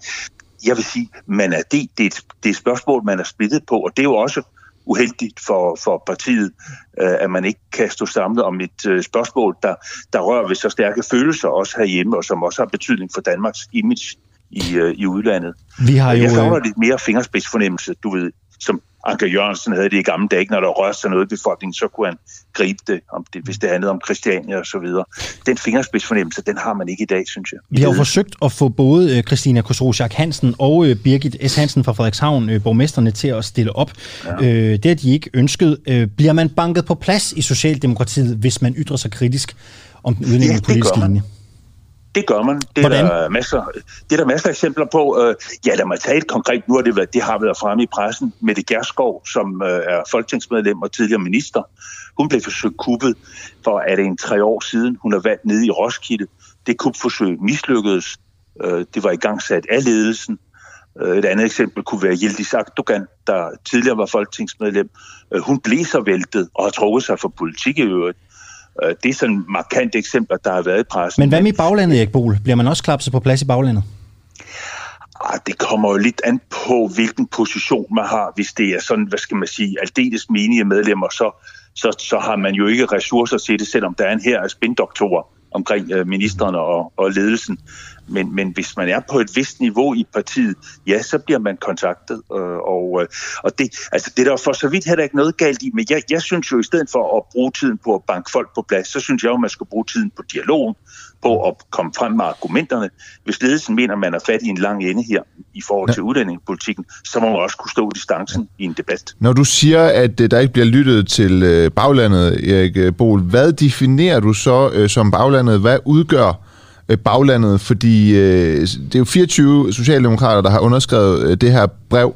jeg vil sige, man er det, det, er et, det er et spørgsmål, man er splittet på, og det er jo også uheldigt for, for partiet, øh, at man ikke kan stå samlet om et øh, spørgsmål, der, der rører ved så stærke følelser, også herhjemme, og som også har betydning for Danmarks image i, øh, i udlandet. Vi har jo... Jeg savner lidt mere fingerspidsfornemmelse, du ved, som Anker Jørgensen havde det i gamle dage, når der rørte sig noget i befolkningen, så kunne han gribe det, om det hvis det handlede om Christiania og så videre. Den fingerspidsfornemmelse, den har man ikke i dag, synes jeg. Vi har jo forsøgt at få både øh, Christina Kosrosiak Hansen og øh, Birgit S. Hansen fra Frederikshavn, øh, borgmesterne, til at stille op. Ja. Det har de ikke ønsket. Bliver man banket på plads i Socialdemokratiet, hvis man ytrer sig kritisk om den udlændingepolitiske ja, linje? Det gør man. Det er, der masser, det er der masser af eksempler på. Øh, ja, lad mig tage et konkret. Nu har det, været, det har været fremme i pressen. Mette Gerskov, som øh, er folketingsmedlem og tidligere minister, hun blev forsøgt kuppet for, at det en tre år siden, hun har været nede i Roskilde. Det kupforsøg mislykkedes. Øh, det var i gang sat af ledelsen. Et andet eksempel kunne være Yildiz Akdogan, der tidligere var folketingsmedlem. Hun blev så væltet og har trukket sig for politik i øvrigt. Øh, det er sådan markante eksempler, der har været i pressen. Men hvad med i baglandet, Erik Bol? Bliver man også klapset på plads i baglandet? Ah, det kommer jo lidt an på, hvilken position man har. Hvis det er sådan, hvad skal man sige, aldeles menige medlemmer, så, så, så har man jo ikke ressourcer til det, selvom der er en her af spindoktorer omkring øh, ministerne og, og ledelsen. Men, men hvis man er på et vist niveau i partiet, ja, så bliver man kontaktet. Øh, og, øh, og det, altså, det er der for så vidt heller ikke noget galt i, men jeg, jeg synes jo, i stedet for at bruge tiden på at banke folk på plads, så synes jeg jo, man skal bruge tiden på dialogen, på at komme frem med argumenterne. Hvis ledelsen mener, at man er fat i en lang ende her i forhold til ja. udlændingepolitikken, så må man også kunne stå distancen i en debat. Når du siger, at øh, der ikke bliver lyttet til baglandet, Erik Bol, hvad definerer du så som baglandet? Hvad udgør Øh, Øh, baglandet, fordi øh, det er jo 24 socialdemokrater, der har underskrevet øh, det her brev.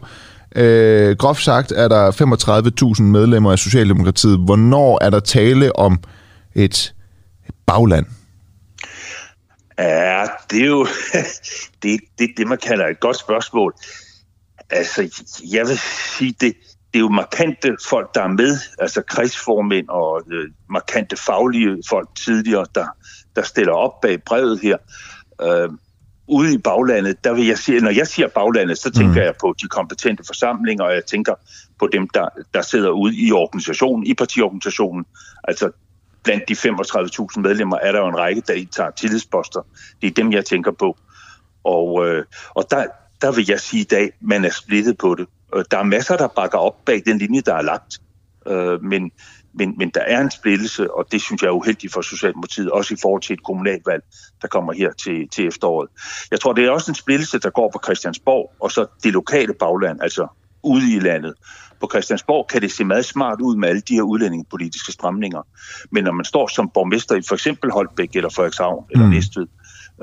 Øh, groft sagt er der 35.000 medlemmer af Socialdemokratiet. Hvornår er der tale om et bagland? Ja, det er jo *laughs* det, det, det, man kalder et godt spørgsmål. Altså, jeg vil sige, det, det er jo markante folk, der er med, altså kredsformænd og øh, markante faglige folk tidligere, der, der stiller op bag brevet her. Øh, ude i baglandet, der vil jeg sige, når jeg siger baglandet, så tænker mm. jeg på de kompetente forsamlinger, og jeg tænker på dem, der, der sidder ude i organisationen, i partiorganisationen. Altså blandt de 35.000 medlemmer er der jo en række, der indtager tillidsposter. Det er dem, jeg tænker på. Og, øh, og der, der vil jeg sige i dag, man er splittet på det. Der er masser, der bakker op bag den linje, der er lagt. Øh, men, men, men der er en splittelse, og det synes jeg er uheldigt for Socialdemokratiet, også i forhold til et kommunalvalg, der kommer her til, til efteråret. Jeg tror, det er også en splittelse, der går på Christiansborg, og så det lokale bagland, altså ude i landet. På Christiansborg kan det se meget smart ud med alle de her udlændingepolitiske stramninger. Men når man står som borgmester i for eksempel Holbæk eller Frederikshavn mm. eller Næstved,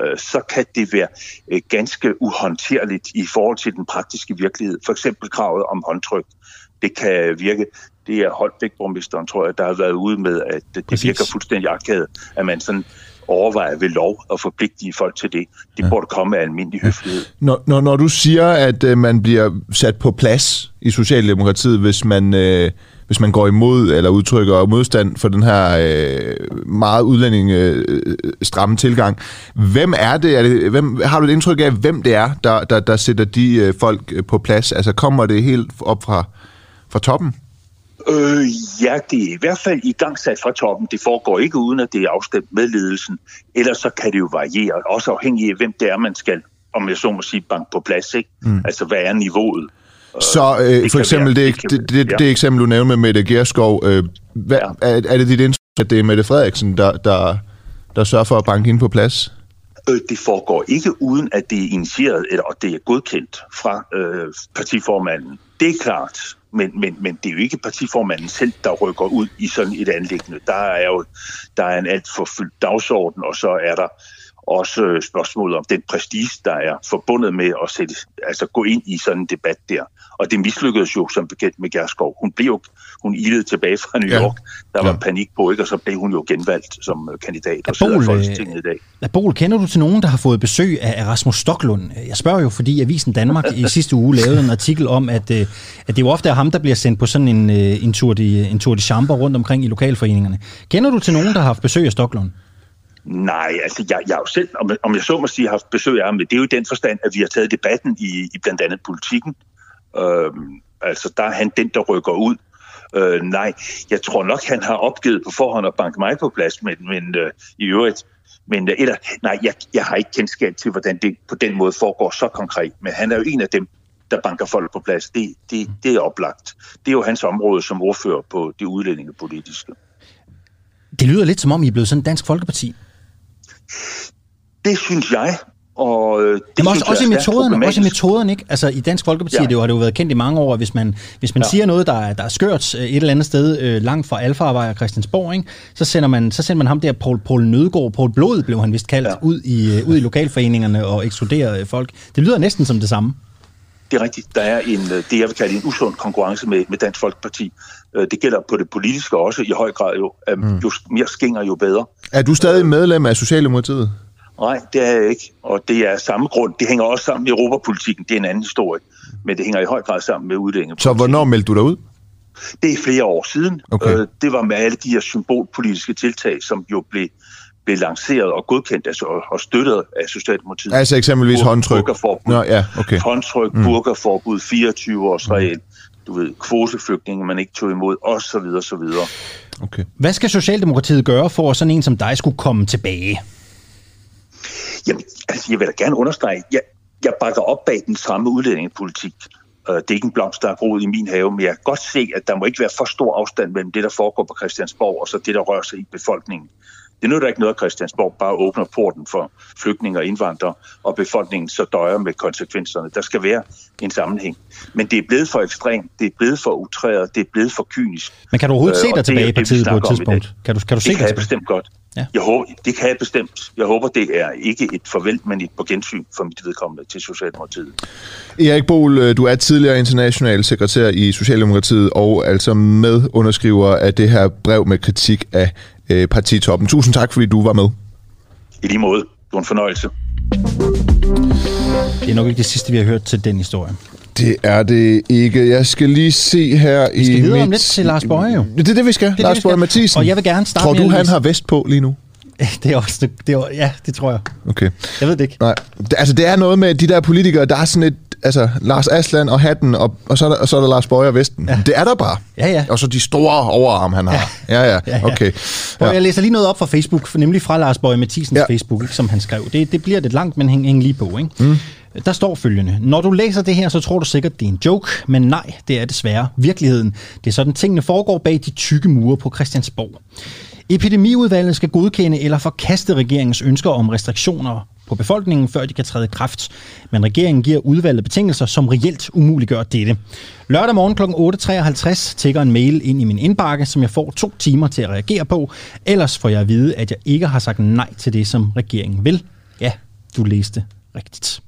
øh, så kan det være øh, ganske uhåndterligt i forhold til den praktiske virkelighed. For eksempel kravet om håndtryk. Det kan virke det er Holbæk-borgmesteren, tror jeg, der har været ude med, at det Præcis. virker fuldstændig akavet, at man sådan overvejer ved lov at forpligte folk til det. Det ja. burde komme af almindelig høflighed. Når, når, når du siger, at øh, man bliver sat på plads i Socialdemokratiet, hvis man, øh, hvis man går imod eller udtrykker modstand for den her øh, meget udlænding øh, stramme tilgang, hvem er det? Er det hvem, har du et indtryk af, hvem det er, der, der, der sætter de øh, folk på plads? Altså kommer det helt op fra, fra toppen? Øh, Ja, det er i hvert fald i gang sat fra toppen. Det foregår ikke uden, at det er afstemt med ledelsen. Ellers så kan det jo variere, også afhængig af, hvem det er, man skal, om jeg så må sige, bank på plads. Ikke? Mm. Altså, hvad er niveauet? Så øh, det for eksempel være, det, det, det, det, ja. det eksempel, du nævnte med Mette Gerskov, øh, hvad, ja. er, er det dit indtryk, at det er Mette Frederiksen, der, der, der sørger for at banke hende på plads? Øh, det foregår ikke uden, at det er initieret, eller det er godkendt fra øh, partiformanden. Det er klart, men, men, men det er jo ikke partiformanden selv, der rykker ud i sådan et anlæggende. Der er jo der er en alt for fyldt dagsorden, og så er der også spørgsmålet om den prestige, der er forbundet med at sætte, altså gå ind i sådan en debat der. Og det mislykkedes jo som bekendt med Gerskov. Hun blev jo hun ilede tilbage fra New York. Ja. Der var ja. panik på, ikke? og så blev hun jo genvalgt som øh, kandidat og sidder i Folketinget i dag. Abol, kender du til nogen, der har fået besøg af Rasmus Stocklund? Jeg spørger jo, fordi Avisen Danmark i sidste uge *laughs* lavede en artikel om, at, øh, at det jo ofte er ham, der bliver sendt på sådan en, øh, en, tour de, en tour de chambre rundt omkring i lokalforeningerne. Kender du til nogen, der har haft besøg af Stocklund? Nej, altså jeg, jeg har jo selv, om, om jeg så må sige, haft besøg af ham, det er jo i den forstand, at vi har taget debatten i, i blandt andet politikken. Øhm, altså der er han den, der rykker ud. Øh, nej, jeg tror nok, han har opgivet på forhånd at banke mig på plads, men, men øh, i øvrigt, men, øh, eller, nej, jeg, jeg har ikke kendskab til, hvordan det på den måde foregår så konkret, men han er jo en af dem, der banker folk på plads. Det, det, det er oplagt. Det er jo hans område som ordfører på det udlændingepolitiske. Det lyder lidt som om, I er blevet sådan Dansk Folkeparti. Det synes jeg. Og øh, det Jamen også, også, i metoderne, også i metoderne, ikke? Altså i Dansk Folkeparti, ja. det har det jo været kendt i mange år, hvis man, hvis man ja. siger noget, der er, der er skørt øh, et eller andet sted øh, langt fra Alfa og Christiansborg, ikke? Så, sender man, så sender man ham der, Paul, Paul Nødgaard, Paul Blod blev han vist kaldt, ja. ud, i, øh, ud i lokalforeningerne og ekskluderer folk. Det lyder næsten som det samme. Det er rigtigt. Der er en, det, jeg vil kalde en usund konkurrence med, med Dansk Folkeparti. Det gælder på det politiske også i høj grad jo. Mm. Jo mere skænger, jo bedre. Er du stadig medlem af Socialdemokratiet? Nej, det er jeg ikke. Og det er samme grund. Det hænger også sammen med europapolitikken. Det er en anden historie. Men det hænger i høj grad sammen med udlændingepolitikken. Så hvornår meldte du dig ud? Det er flere år siden. Okay. Øh, det var med alle de her symbolpolitiske tiltag, som jo blev, blev lanceret og godkendt altså, og støttet af Socialdemokratiet. Altså eksempelvis Bur- håndtryk? Nå, ja, okay. Håndtryk, mm. burkerforbud, 24-års regel, mm. du ved, kvoteflygtninge, man ikke tog imod, osv. videre. Okay. Hvad skal Socialdemokratiet gøre for, at sådan en som dig skulle komme tilbage? Jamen, altså, jeg vil da gerne understrege, jeg, jeg bakker op bag den samme udlændingepolitik. Uh, det er ikke en blomst, der er groet i min have, men jeg kan godt se, at der må ikke være for stor afstand mellem det, der foregår på Christiansborg, og så det, der rører sig i befolkningen. Det nytter ikke noget, at Christiansborg bare åbner porten for flygtninge og indvandrere, og befolkningen så døjer med konsekvenserne. Der skal være en sammenhæng. Men det er blevet for ekstremt, det er blevet for utræret, det er blevet for kynisk. Men kan du overhovedet se dig tilbage i partiet på et tidspunkt? Kan du, kan du se det kan jeg bestemt godt. Ja. Jeg håber, det kan jeg bestemt. Jeg håber, det er ikke et farvel, men et på gensyn for mit vedkommende til Socialdemokratiet. Erik Bol, øh, du er tidligere international sekretær i Socialdemokratiet og altså med underskriver af det her brev med kritik af øh, partitoppen. Tusind tak, fordi du var med. I lige måde. Det var en fornøjelse. Det er nok ikke det sidste, vi har hørt til den historie. Det er det ikke. Jeg skal lige se her i... Vi skal videre mit... om lidt til Lars Bøje jo. Det er det, vi skal. Det Lars Bøje Mathisen. Og jeg vil gerne starte Tror du, han har vest på lige nu? *laughs* Det er også, det, er, ja, det tror jeg. Okay. Jeg ved det ikke. Nej. Det, altså, det er noget med de der politikere, der er sådan et, altså, Lars Asland og hatten, og, og, så, er der, og så er der Lars Bøje og Vesten. Ja. Det er der bare. Ja, ja. Og så de store overarm, han har. Ja, ja, ja. okay. Ja. Jeg læser lige noget op fra Facebook, nemlig fra Lars Bøje Mathisens ja. Facebook, ikke, som han skrev. Det, det bliver lidt langt, men hæng, hæng lige på. Ikke? Mm. Der står følgende. Når du læser det her, så tror du sikkert, det er en joke, men nej, det er desværre virkeligheden. Det er sådan, tingene foregår bag de tykke mure på Christiansborg. Epidemiudvalget skal godkende eller forkaste regeringens ønsker om restriktioner på befolkningen, før de kan træde kraft. Men regeringen giver udvalget betingelser, som reelt umuliggør dette. Lørdag morgen kl. 8.53 tækker en mail ind i min indbakke, som jeg får to timer til at reagere på. Ellers får jeg at vide, at jeg ikke har sagt nej til det, som regeringen vil. Ja, du læste rigtigt.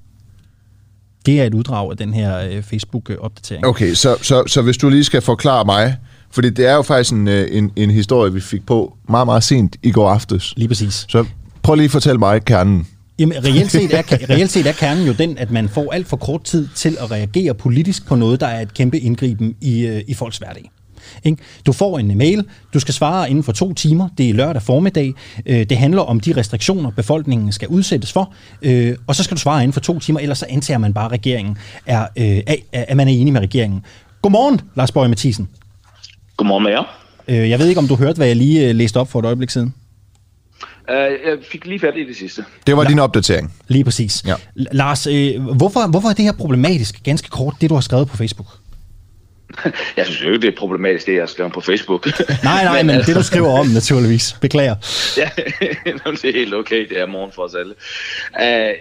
Det er et uddrag af den her øh, Facebook-opdatering. Okay, så, så, så hvis du lige skal forklare mig, fordi det er jo faktisk en, øh, en, en historie, vi fik på meget, meget sent i går aftes. Lige præcis. Så prøv lige at fortælle mig kernen. Jamen, reelt set, er, reelt set er kernen jo den, at man får alt for kort tid til at reagere politisk på noget, der er et kæmpe indgriben i, øh, i folks hverdag. Ikke? Du får en mail, du skal svare inden for to timer, det er lørdag formiddag, øh, det handler om de restriktioner, befolkningen skal udsættes for, og så skal du svare inden for to timer, ellers så antager man bare, at regeringen er, at, man er enig med regeringen. Godmorgen, Lars Bøge Mathisen. Godmorgen med jer. Øh, jeg ved ikke, om du hørte, hvad jeg lige øh, læste op for et øjeblik siden. Uh, jeg fik lige fat i det sidste. Det var din opdatering. Lige præcis. Ja. Lars, øh, hvorfor, hvorfor er det her problematisk, ganske kort, det du har skrevet på Facebook? *laughs* Jeg synes jo ikke, det er problematisk, det jeg har skrevet på Facebook. *laughs* Nej, nej, men, men altså... det du skriver om, naturligvis. Beklager. *laughs* ja, det er helt okay, det er morgen for os alle. Uh,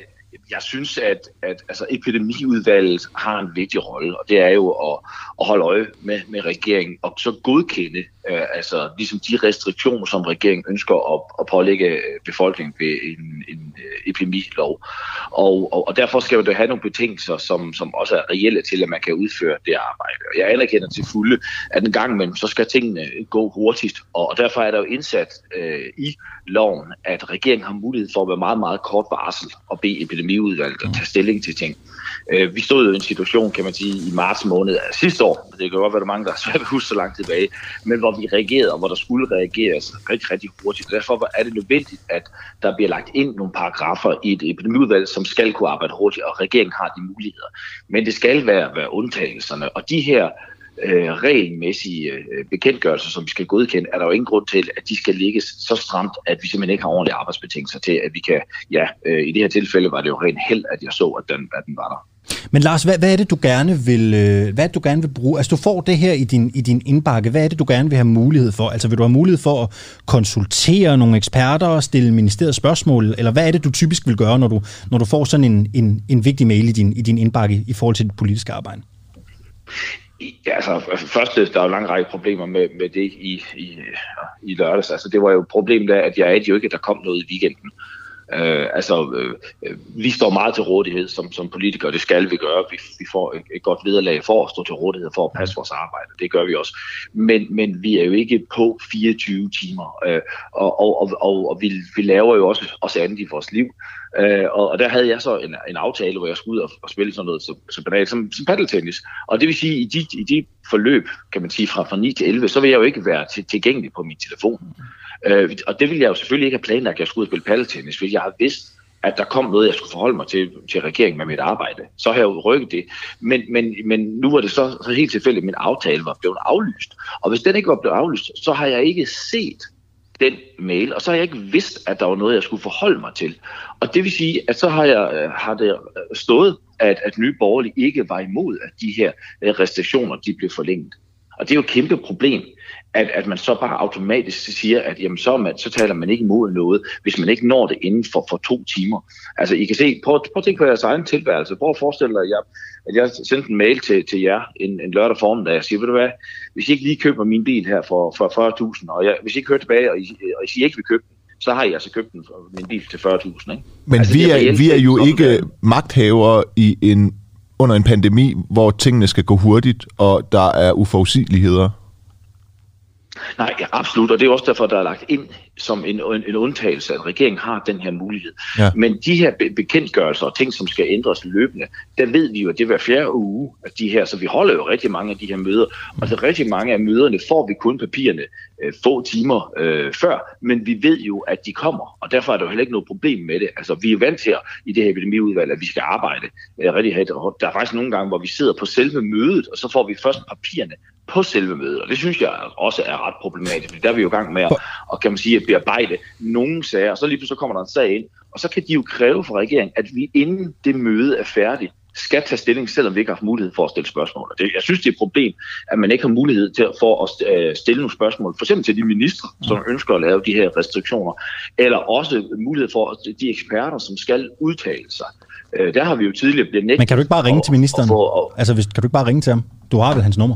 jeg synes, at, at altså, epidemiudvalget har en vigtig rolle, og det er jo at, at holde øje med, med regeringen og så godkende øh, altså, ligesom de restriktioner, som regeringen ønsker at, at pålægge øh, befolkningen ved en, en øh, epidemilov. Og, og, og derfor skal det have nogle betingelser, som, som også er reelle til, at man kan udføre det arbejde. Og jeg anerkender til fulde, at en gang imellem, så skal tingene gå hurtigt, og, og derfor er der jo indsat øh, i loven, at regeringen har mulighed for at være meget, meget kort varsel og bede epidemiudvalget at tage stilling til ting. Øh, vi stod jo i en situation, kan man sige, i marts måned af sidste år, det kan godt være, der er mange, der har svært at huske så langt tilbage, men hvor vi reagerede, og hvor der skulle reageres rigtig, rigtig hurtigt. Derfor er det nødvendigt, at der bliver lagt ind nogle paragrafer i et epidemiudvalg, som skal kunne arbejde hurtigt, og regeringen har de muligheder. Men det skal være, være undtagelserne, og de her øh, regelmæssige øh, bekendtgørelser, som vi skal godkende, er der jo ingen grund til, at de skal ligge så stramt, at vi simpelthen ikke har ordentlige arbejdsbetingelser til, at vi kan, ja, øh, i det her tilfælde var det jo rent held, at jeg så, at den, at den var der. Men Lars, hvad, hvad er det, du gerne vil, øh, hvad er det, du gerne vil bruge? Altså, du får det her i din, i din indbakke. Hvad er det, du gerne vil have mulighed for? Altså, vil du have mulighed for at konsultere nogle eksperter og stille ministeriet spørgsmål? Eller hvad er det, du typisk vil gøre, når du, når du får sådan en, en, en vigtig mail i din, i din indbakke i forhold til dit politiske arbejde? Ja, altså først, øh, der er jo lang række problemer med, med det i, i, i lørdags. Altså det var jo problemet af, at jeg er jo ikke, at der kom noget i weekenden. Øh, altså, øh, vi står meget til rådighed som, som politikere, det skal vi gøre. Vi, vi får et, et godt vederlag for at stå til rådighed for at passe vores arbejde, det gør vi også. Men, men vi er jo ikke på 24 timer, øh, og, og, og, og, og vi, vi laver jo også, også andet i vores liv. Øh, og, og der havde jeg så en, en aftale, hvor jeg skulle ud og, og spille sådan noget så, så banalt som, som paddeltennis. Og det vil sige, i de, i de forløb, kan man sige, fra, fra 9 til 11, så vil jeg jo ikke være til, tilgængelig på min telefon. Øh, og det ville jeg jo selvfølgelig ikke have planlagt, at jeg skulle ud og spille paddeltennis, fordi jeg har vidst, at der kom noget, jeg skulle forholde mig til, til regeringen med mit arbejde. Så har jeg jo rykket det. Men, men, men nu var det så, så helt tilfældigt, at min aftale var blevet aflyst. Og hvis den ikke var blevet aflyst, så har jeg ikke set den mail, og så har jeg ikke vidst, at der var noget, jeg skulle forholde mig til. Og det vil sige, at så har, jeg, øh, har det øh, stået, at, at Nye Borgerlige ikke var imod, at de her øh, restriktioner de blev forlænget. Og det er jo et kæmpe problem, at, at man så bare automatisk siger, at jamen, så, man, så taler man ikke imod noget, hvis man ikke når det inden for, for to timer. Altså, I kan se, prøv, prøv at tænke på jeres egen tilværelse. Prøv at forestille dig, at jeg, at jeg sendte en mail til, til jer en, en lørdag formiddag, og jeg siger, ved du hvad, hvis I ikke lige køber min bil her for, for 40.000, og jeg, hvis I ikke hører tilbage, og I, og I ikke vil købe den, så har I altså købt den, min bil til 40.000. Ikke? Men altså, vi, er, vi er jo ikke magthavere i en, under en pandemi, hvor tingene skal gå hurtigt, og der er uforudsigeligheder. Nej, ja, absolut, og det er også derfor, der er lagt ind som en, en, en undtagelse, at regeringen har den her mulighed. Ja. Men de her be- bekendtgørelser og ting, som skal ændres løbende, der ved vi jo, at det er hver fjerde uge, at de her, så vi holder jo rigtig mange af de her møder, og det rigtig mange af møderne får vi kun papirerne øh, få timer øh, før, men vi ved jo, at de kommer, og derfor er der jo heller ikke noget problem med det. Altså, vi er vant til i det her epidemiudvalg, at vi skal arbejde øh, rigtig hårdt. Der er faktisk nogle gange, hvor vi sidder på selve mødet, og så får vi først papirerne på selve mødet, og det synes jeg også er ret problematisk, fordi der er vi jo i gang med at, og kan man sige, at bearbejde nogle sager, og så lige pludselig kommer der en sag ind, og så kan de jo kræve fra regeringen, at vi inden det møde er færdigt, skal tage stilling, selvom vi ikke har haft mulighed for at stille spørgsmål. Det, jeg synes, det er et problem, at man ikke har mulighed til for at øh, stille nogle spørgsmål, for eksempel til de ministre, som ønsker at lave de her restriktioner, eller også mulighed for de eksperter, som skal udtale sig. Øh, der har vi jo tidligere blevet nægtet. Men kan du ikke bare ringe til ministeren? Og, altså, hvis, kan du ikke bare ringe til ham? Du har vel hans nummer?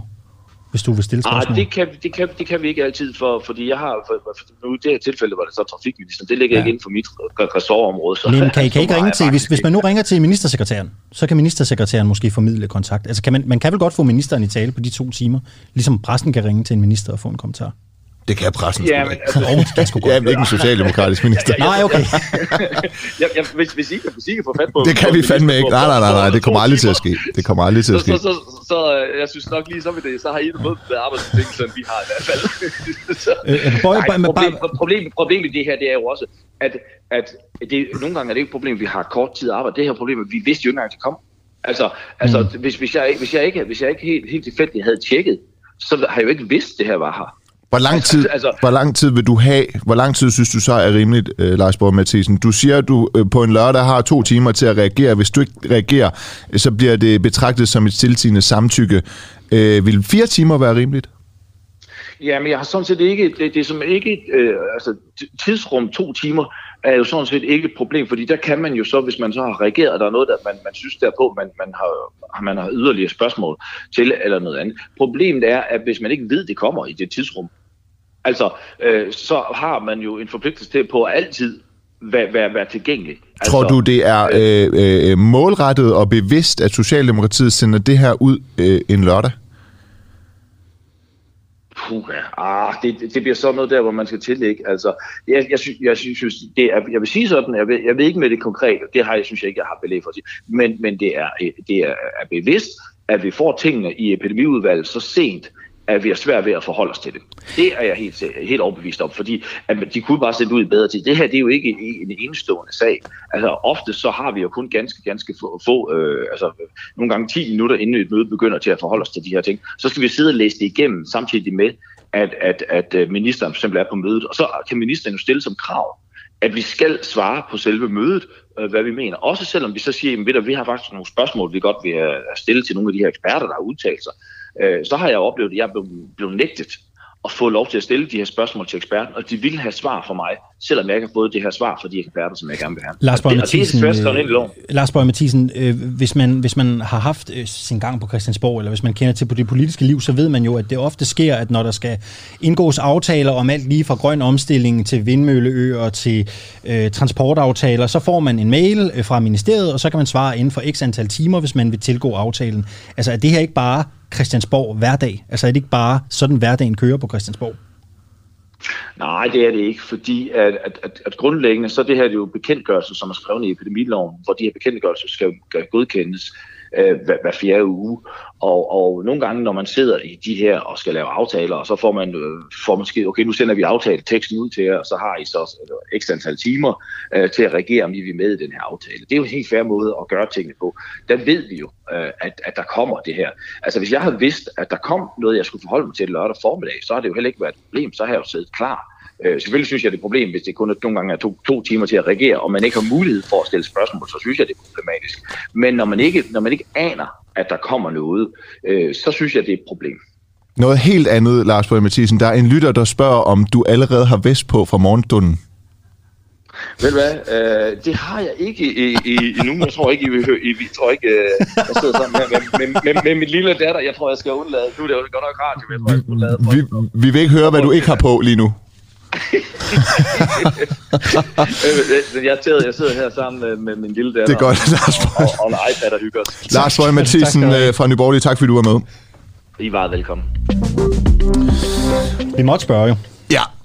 Hvis du vil stille spørgsmål? Ah, det kan, det, kan, det kan vi ikke altid, for, fordi jeg har, for, for, nu i det her tilfælde var det så trafikministeren, det ligger ja. ikke inden for mit ressortområde. Så, Men kan I, kan ikke *laughs* ringe til, hvis, hvis man nu ringer til ministersekretæren, så kan ministersekretæren måske formidle kontakt. Altså kan man, man kan vel godt få ministeren i tale på de to timer, ligesom pressen kan ringe til en minister og få en kommentar? Det kan pressen ja, men, altså, oh, det. Ja, men ikke en socialdemokratisk minister. Nej, okay. *laughs* ja, ja, hvis, hvis, I kan, hvis I kan få fat på... Det kan vi fandme ikke. Nej, nej, nej, nej, det kommer aldrig til at ske. Det kommer aldrig til at ske. Så, så, så, så jeg synes nok lige, så, det, så har I det med arbejdsbetingelser, end vi har i hvert fald. *laughs* så, nej, problem, problem, problemet i det her, det er jo også, at, at det, nogle gange er det ikke et problem, at vi har kort tid at arbejde. Det her problem, at vi vidste jo ikke engang, at det kom. Altså, altså mm. hvis, hvis, jeg, hvis, jeg ikke, hvis jeg ikke helt, helt tilfældigt havde tjekket, så har jeg jo ikke vidst, at det her var her. Hvor lang, tid, altså, hvor lang tid vil du have, hvor lang tid synes du så er rimeligt, øh, Lars Borg Mathisen? Du siger, at du øh, på en lørdag har to timer til at reagere. Hvis du ikke reagerer, så bliver det betragtet som et stiltigende samtykke. Øh, vil fire timer være rimeligt? Jamen, jeg har sådan set ikke, det, det er som ikke, øh, altså tidsrum to timer er jo sådan set ikke et problem, fordi der kan man jo så, hvis man så har reageret, der er noget, der man, man synes derpå, man, man, har, man har yderligere spørgsmål til, eller noget andet. Problemet er, at hvis man ikke ved, det kommer i det tidsrum, altså, øh, så har man jo en forpligtelse til på altid være, være, være tilgængelig. Altså, Tror du, det er øh, øh, målrettet og bevidst, at Socialdemokratiet sender det her ud øh, en lørdag? Puh, ah, det, det bliver sådan noget der, hvor man skal tillægge. Altså, jeg, jeg, synes, jeg synes, det er, jeg vil sige sådan, jeg ved, jeg ved ikke med det konkrete, det har jeg synes jeg ikke, jeg har belæg for at sige, men, men det, er, det er, er bevidst, at vi får tingene i epidemiudvalget så sent, at vi har svært ved at forholde os til det. Det er jeg helt, helt overbevist om, fordi at de kunne bare sætte ud i bedre tid. Det her det er jo ikke en enestående sag. Altså ofte så har vi jo kun ganske, ganske få, få øh, altså nogle gange 10 minutter inden et møde begynder til at forholde os til de her ting. Så skal vi sidde og læse det igennem samtidig med, at, at, at øh, ministeren fx er på mødet. Og så kan ministeren jo stille som krav, at vi skal svare på selve mødet, øh, hvad vi mener. Også selvom vi så siger, at vi har faktisk nogle spørgsmål, vi godt vil øh, stille til nogle af de her eksperter, der har udtalt sig øh, så har jeg oplevet, at jeg blev, blev nægtet at få lov til at stille de her spørgsmål til eksperten, og de ville have svar for mig, selvom jeg ikke har fået det her svar fra de eksperter, som jeg gerne vil have. Lars Borg Mathisen, øh, Lars Borg Mathisen øh, hvis, man, hvis man har haft øh, sin gang på Christiansborg, eller hvis man kender til på det politiske liv, så ved man jo, at det ofte sker, at når der skal indgås aftaler om alt lige fra grøn omstilling til vindmølleøer til øh, transportaftaler, så får man en mail øh, fra ministeriet, og så kan man svare inden for x antal timer, hvis man vil tilgå aftalen. Altså er det her ikke bare Christiansborg hverdag? Altså er det ikke bare sådan hverdagen kører på Christiansborg? Nej, det er det ikke, fordi at, at, at, at grundlæggende, så det her det er jo bekendtgørelse, som er skrevet i epidemiloven, hvor de her bekendtgørelser skal godkendes øh, hver, hver fjerde uge. Og, og nogle gange, når man sidder i de her og skal lave aftaler, og så får man, øh, får måske, okay, nu sender vi aftaleteksten ud til jer, og så har I så øh, ekstra antal timer øh, til at reagere, om I vil med i den her aftale. Det er jo en helt fair måde at gøre tingene på. Der ved vi jo, øh, at, at der kommer det her. Altså, hvis jeg havde vidst, at der kom noget, jeg skulle forholde mig til lørdag formiddag, så har det jo heller ikke været et problem. Så har jeg jo siddet klar Øh, selvfølgelig synes jeg, det er et problem, hvis det kun er nogle gange er to, to timer til at reagere, og man ikke har mulighed for at stille spørgsmål, så synes jeg, det er problematisk. Men når man ikke, når man ikke aner, at der kommer noget, øh, så synes jeg, det er et problem. Noget helt andet, Lars Borg Mathisen. Der er en lytter, der spørger, om du allerede har vest på fra morgenstunden. Ved hvad? Øh, det har jeg ikke i, i, endnu. Jeg tror ikke, I vil høre. I, tror ikke, øh, jeg sidder sammen med, med, med, med, med, min lille datter. Jeg tror, jeg skal undlade. Nu er det jo godt nok rart, jeg tror, jeg skal undlade. Vi, vi vil ikke høre, hvad du ikke har på lige nu. Jeg, sidder, jeg sidder her sammen med, med min lille datter. Det er godt, Lars og, og, og en iPad og hygger os. Lars Bøge Mathisen øh, fra Nyborg, tak fordi du var med. I var velkommen. Vi måtte spørge jo.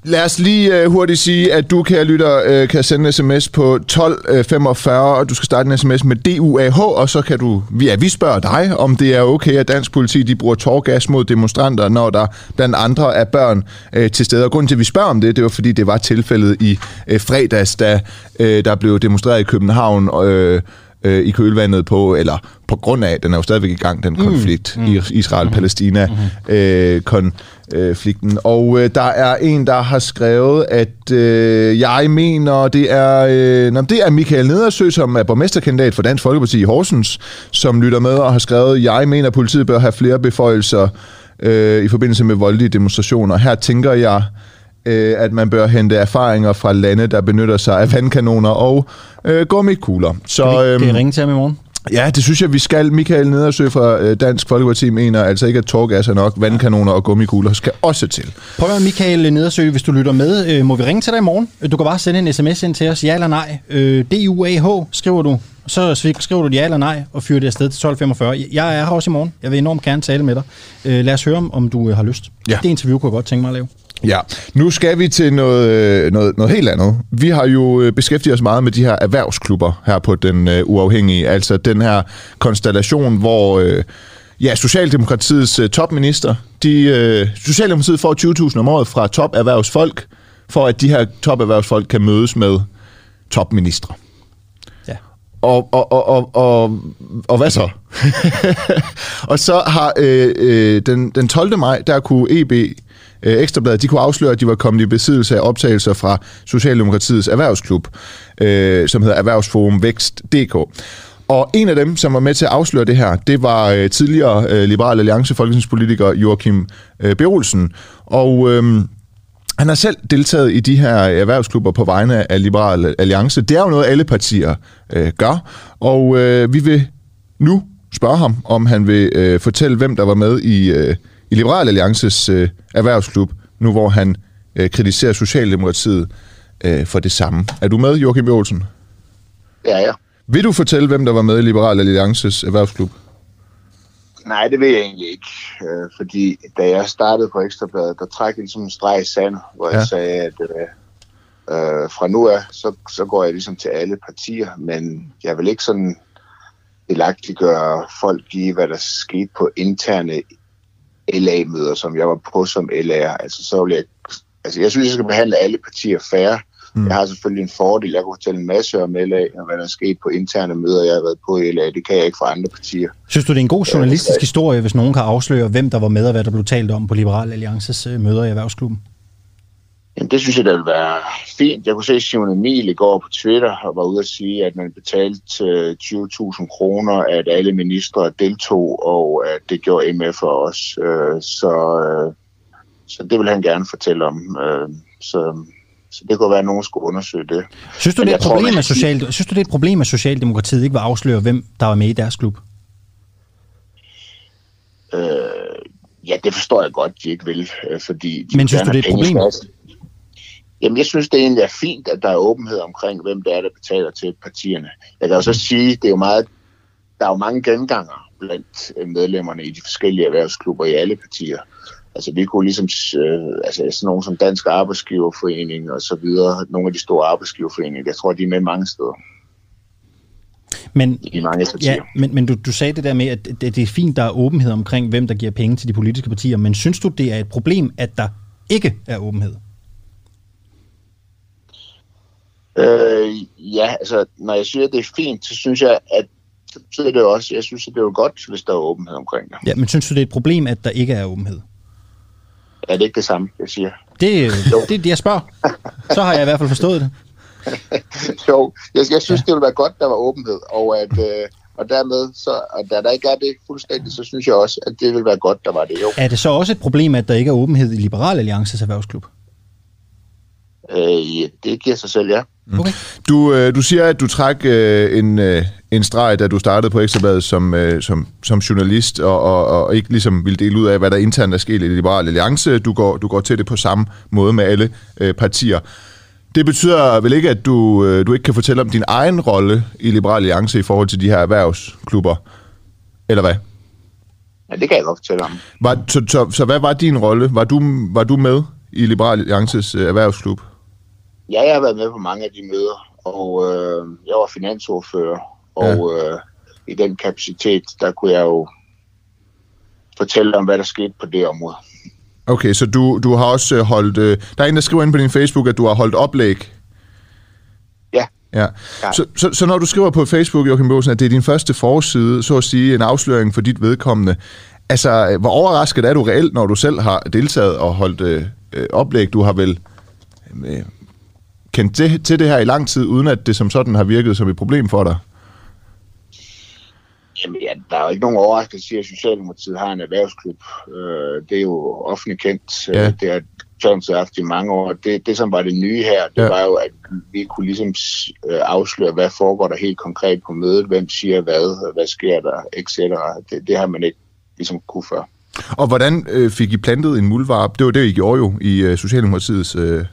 Lad os lige uh, hurtigt sige, at du, kære lytter, uh, kan sende en sms på 1245, og du skal starte en sms med DUAH, og så kan du, ja, vi spørger dig, om det er okay, at dansk politi de bruger tårgas mod demonstranter, når der blandt andre er børn uh, til stede. Og grunden til, at vi spørger om det, det var, fordi det var tilfældet i uh, fredags, da uh, der blev demonstreret i København, uh, i kølvandet på, eller på grund af, den er jo stadigvæk i gang, den konflikt, mm, mm, Israel-Palæstina-konflikten. Mm, konflikten. Og øh, der er en, der har skrevet, at øh, jeg mener, det er, øh, nå, det er Michael Nedersø, som er borgmesterkandidat for Dansk Folkeparti i Horsens, som lytter med og har skrevet, jeg mener, politiet bør have flere beføjelser øh, i forbindelse med voldelige demonstrationer. Her tænker jeg, øh, at man bør hente erfaringer fra lande, der benytter sig af vandkanoner og øh, gummikugler. Så, vi, kan I øhm, ringe til ham i morgen? Ja, det synes jeg, vi skal. Michael Nedersø fra øh, Dansk Folkeparti mener altså ikke, at tårgas er nok. Vandkanoner og gummikugler skal også til. Prøv at Michael Nedersø, hvis du lytter med. Øh, må vi ringe til dig i morgen? Du kan bare sende en sms ind til os. Ja eller nej. Øh, DUAH skriver du. Så skriver du ja eller nej og fyrer det afsted til 12.45. Jeg er her også i morgen. Jeg vil enormt gerne tale med dig. Lad os høre, om du har lyst. Ja. Det interview kunne jeg godt tænke mig at lave. Ja, nu skal vi til noget, øh, noget, noget helt andet. Vi har jo øh, beskæftiget os meget med de her erhvervsklubber her på den uh, uafhængige. Altså den her konstellation, hvor uh, ja, Socialdemokratiets uh, topminister, de, uh, Socialdemokratiet får 20.000 om året fra toperhvervsfolk, for at de her toperhvervsfolk kan mødes med topministre. Og, og, og, og, og, og hvad så? *laughs* og så har øh, øh, den, den 12. maj, der kunne EB øh, Ekstrabladet, de kunne afsløre, at de var kommet i besiddelse af optagelser fra Socialdemokratiets erhvervsklub, øh, som hedder Erhvervsforum Vækst.dk. Og en af dem, som var med til at afsløre det her, det var øh, tidligere øh, Liberal Alliance folketingspolitiker Joachim øh, Berolsen. Og øh, han har selv deltaget i de her erhvervsklubber på vegne af Liberal Alliance. Det er jo noget, alle partier øh, gør. Og øh, vi vil nu spørge ham, om han vil øh, fortælle, hvem der var med i, øh, i Liberal Alliances øh, erhvervsklub, nu hvor han øh, kritiserer Socialdemokratiet øh, for det samme. Er du med, Joachim Olsen? Ja, ja. Vil du fortælle, hvem der var med i Liberal Alliances erhvervsklub? Nej, det vil jeg egentlig ikke. Øh, fordi da jeg startede på Ekstrabladet, der trak en sådan en streg i sand, hvor ja. jeg sagde, at øh, øh, fra nu af, så, så går jeg ligesom til alle partier, men jeg vil ikke sådan gøre folk i, hvad der skete på interne LA-møder, som jeg var på som LA'er. Altså, så vil jeg, altså, jeg synes, jeg skal behandle alle partier færre. Mm. Jeg har selvfølgelig en fordel. Jeg kan fortælle en masse om LA, og hvad der er sket på interne møder, jeg har været på i LA. Det kan jeg ikke fra andre partier. Synes du, det er en god journalistisk historie, hvis nogen kan afsløre, hvem der var med, og hvad der blev talt om på Liberal Alliances øh, møder i Erhvervsklubben? Jamen, det synes jeg, det vil være fint. Jeg kunne se Simon Emil i går på Twitter og var ude at sige, at man betalte 20.000 kroner, at alle ministre deltog, og at det gjorde MF for os. Øh, så, øh, så det vil han gerne fortælle om. Så så det kunne være, at nogen skulle undersøge det. Synes du, det er, et problem, tror, at social, synes du, det er et problem, at Socialdemokratiet ikke vil afsløre, hvem der var med i deres klub? Øh, ja, det forstår jeg godt, de ikke vil, øh, fordi... De Men synes du, det er et problem? Jamen, jeg synes, det egentlig er fint, at der er åbenhed omkring, hvem det er, der betaler til partierne. Jeg kan også sige, det er jo meget, der er jo mange genganger blandt medlemmerne i de forskellige erhvervsklubber i alle partier. Altså vi kunne ligesom, øh, altså sådan nogle som Dansk Arbejdsgiverforening og så videre, nogle af de store arbejdsgiverforeninger, jeg tror, de er med mange steder. Men, I mange ja, men, men du, du sagde det der med, at det, det er fint, der er åbenhed omkring, hvem der giver penge til de politiske partier, men synes du, det er et problem, at der ikke er åbenhed? Øh, ja, altså når jeg siger, at det er fint, så synes jeg, at så betyder det også, jeg synes, at det er jo godt, hvis der er åbenhed omkring det. Ja, men synes du, det er et problem, at der ikke er åbenhed? Er det ikke det samme, jeg siger? Det, *laughs* det er det, jeg spørger. Så har jeg i hvert fald forstået det. *laughs* jo, jeg, jeg synes, ja. det ville være godt, der var åbenhed, og at... Øh, og dermed, så, og da der ikke er det fuldstændig, så synes jeg også, at det vil være godt, der var det jo. Er det så også et problem, at der ikke er åbenhed i Liberal Alliances erhvervsklub? Øh, ja, det giver sig selv, ja. Okay. Du, øh, du siger, at du træk øh, en, øh, en streg, da du startede på Ekstrabladet som, øh, som, som journalist, og, og, og ikke ligesom ville dele ud af, hvad der internt er sket i Liberale Alliance. Du går, du går til det på samme måde med alle øh, partier. Det betyder vel ikke, at du, øh, du ikke kan fortælle om din egen rolle i Liberale Alliance i forhold til de her erhvervsklubber, eller hvad? Ja, det kan jeg godt fortælle om. Var, så, så, så hvad var din rolle? Var du, var du med i Liberale Alliances øh, erhvervsklub? Ja, jeg har været med på mange af de møder, og øh, jeg var finansordfører, og ja. øh, i den kapacitet, der kunne jeg jo fortælle om, hvad der skete på det område. Okay, så du, du har også øh, holdt... Øh, der er en, der skriver ind på din Facebook, at du har holdt oplæg. Ja. ja. Så, så, så når du skriver på Facebook, Joachim Bosen, at det er din første forside, så at sige en afsløring for dit vedkommende, altså, hvor overrasket er du reelt, når du selv har deltaget og holdt øh, øh oplæg? Du har vel øh, kendt til, til det her i lang tid, uden at det som sådan har virket som et problem for dig? Jamen ja, der er jo ikke nogen overraskelse at Socialdemokratiet har en erhvervsklub. Øh, det er jo offentligt kendt. Ja. Det har Socialdemokratiet haft i mange år. Det, det, som var det nye her, det ja. var jo, at vi kunne ligesom øh, afsløre, hvad foregår der helt konkret på mødet, hvem siger hvad, hvad sker der, etc. Det, det har man ikke ligesom kunne før. Og hvordan øh, fik I plantet en muldvarp? Det var det, I gjorde jo i øh, Socialdemokratiets øh,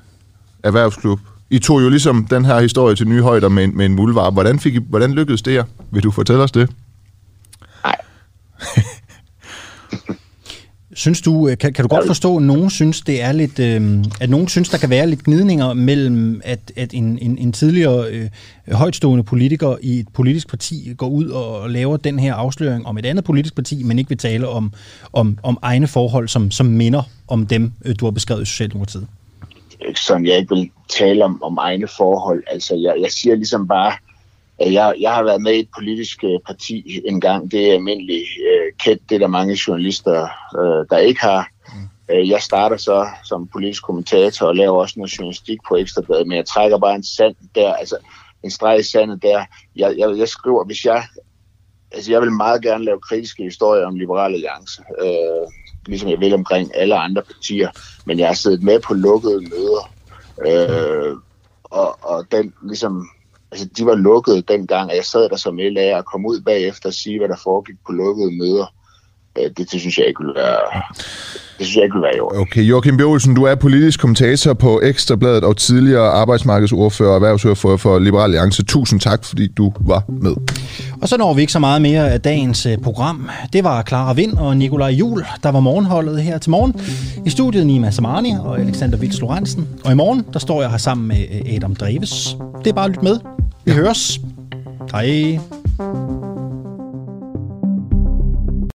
erhvervsklub. I tog jo ligesom den her historie til nye højder med, med en muldvarp. Hvordan, fik I, hvordan lykkedes det jer? Vil du fortælle os det? *laughs* Synes du, øh, kan, kan du godt forstå, at nogen synes, det er lidt, øh, at nogen synes, der kan være lidt gnidninger mellem, at, at en, en, en tidligere øh, højtstående politiker i et politisk parti går ud og laver den her afsløring om et andet politisk parti, men ikke vil tale om, om, om egne forhold, som, som minder om dem, øh, du har beskrevet i Socialdemokratiet? Sådan, jeg ikke vil tale om, om egne forhold. Altså, jeg, jeg siger ligesom bare, jeg, jeg har været med i et politisk øh, parti en gang. Det er almindeligt øh, kendt. Det er der mange journalister, øh, der ikke har. Øh, jeg starter så som politisk kommentator og laver også noget journalistik på Ekstrabladet, men jeg trækker bare en sand der, altså en streg i sandet der. Jeg, jeg, jeg skriver, hvis jeg... Altså, jeg vil meget gerne lave kritiske historier om Liberale Alliance, øh, ligesom jeg vil omkring alle andre partier, men jeg har siddet med på lukkede møder, øh, og, og den ligesom altså, de var lukkede dengang, og jeg sad der som LA og kom ud bagefter og sige, hvad der foregik på lukkede møder. Øh, det, det synes jeg ikke ville være, det synes jeg ikke ville være i orden. Okay, Joachim Bjørlsen, du er politisk kommentator på Ekstrabladet og tidligere arbejdsmarkedsordfører og erhvervsordfører for Liberal Alliance. Tusind tak, fordi du var med. Og så når vi ikke så meget mere af dagens øh, program. Det var Clara Vind og Nikolaj Jul, der var morgenholdet her til morgen. I studiet Nima Samani og Alexander Vils Lorentzen. Og i morgen, der står jeg her sammen med øh, Adam Dreves. Det er bare at lytte med. Vi høres. Hej.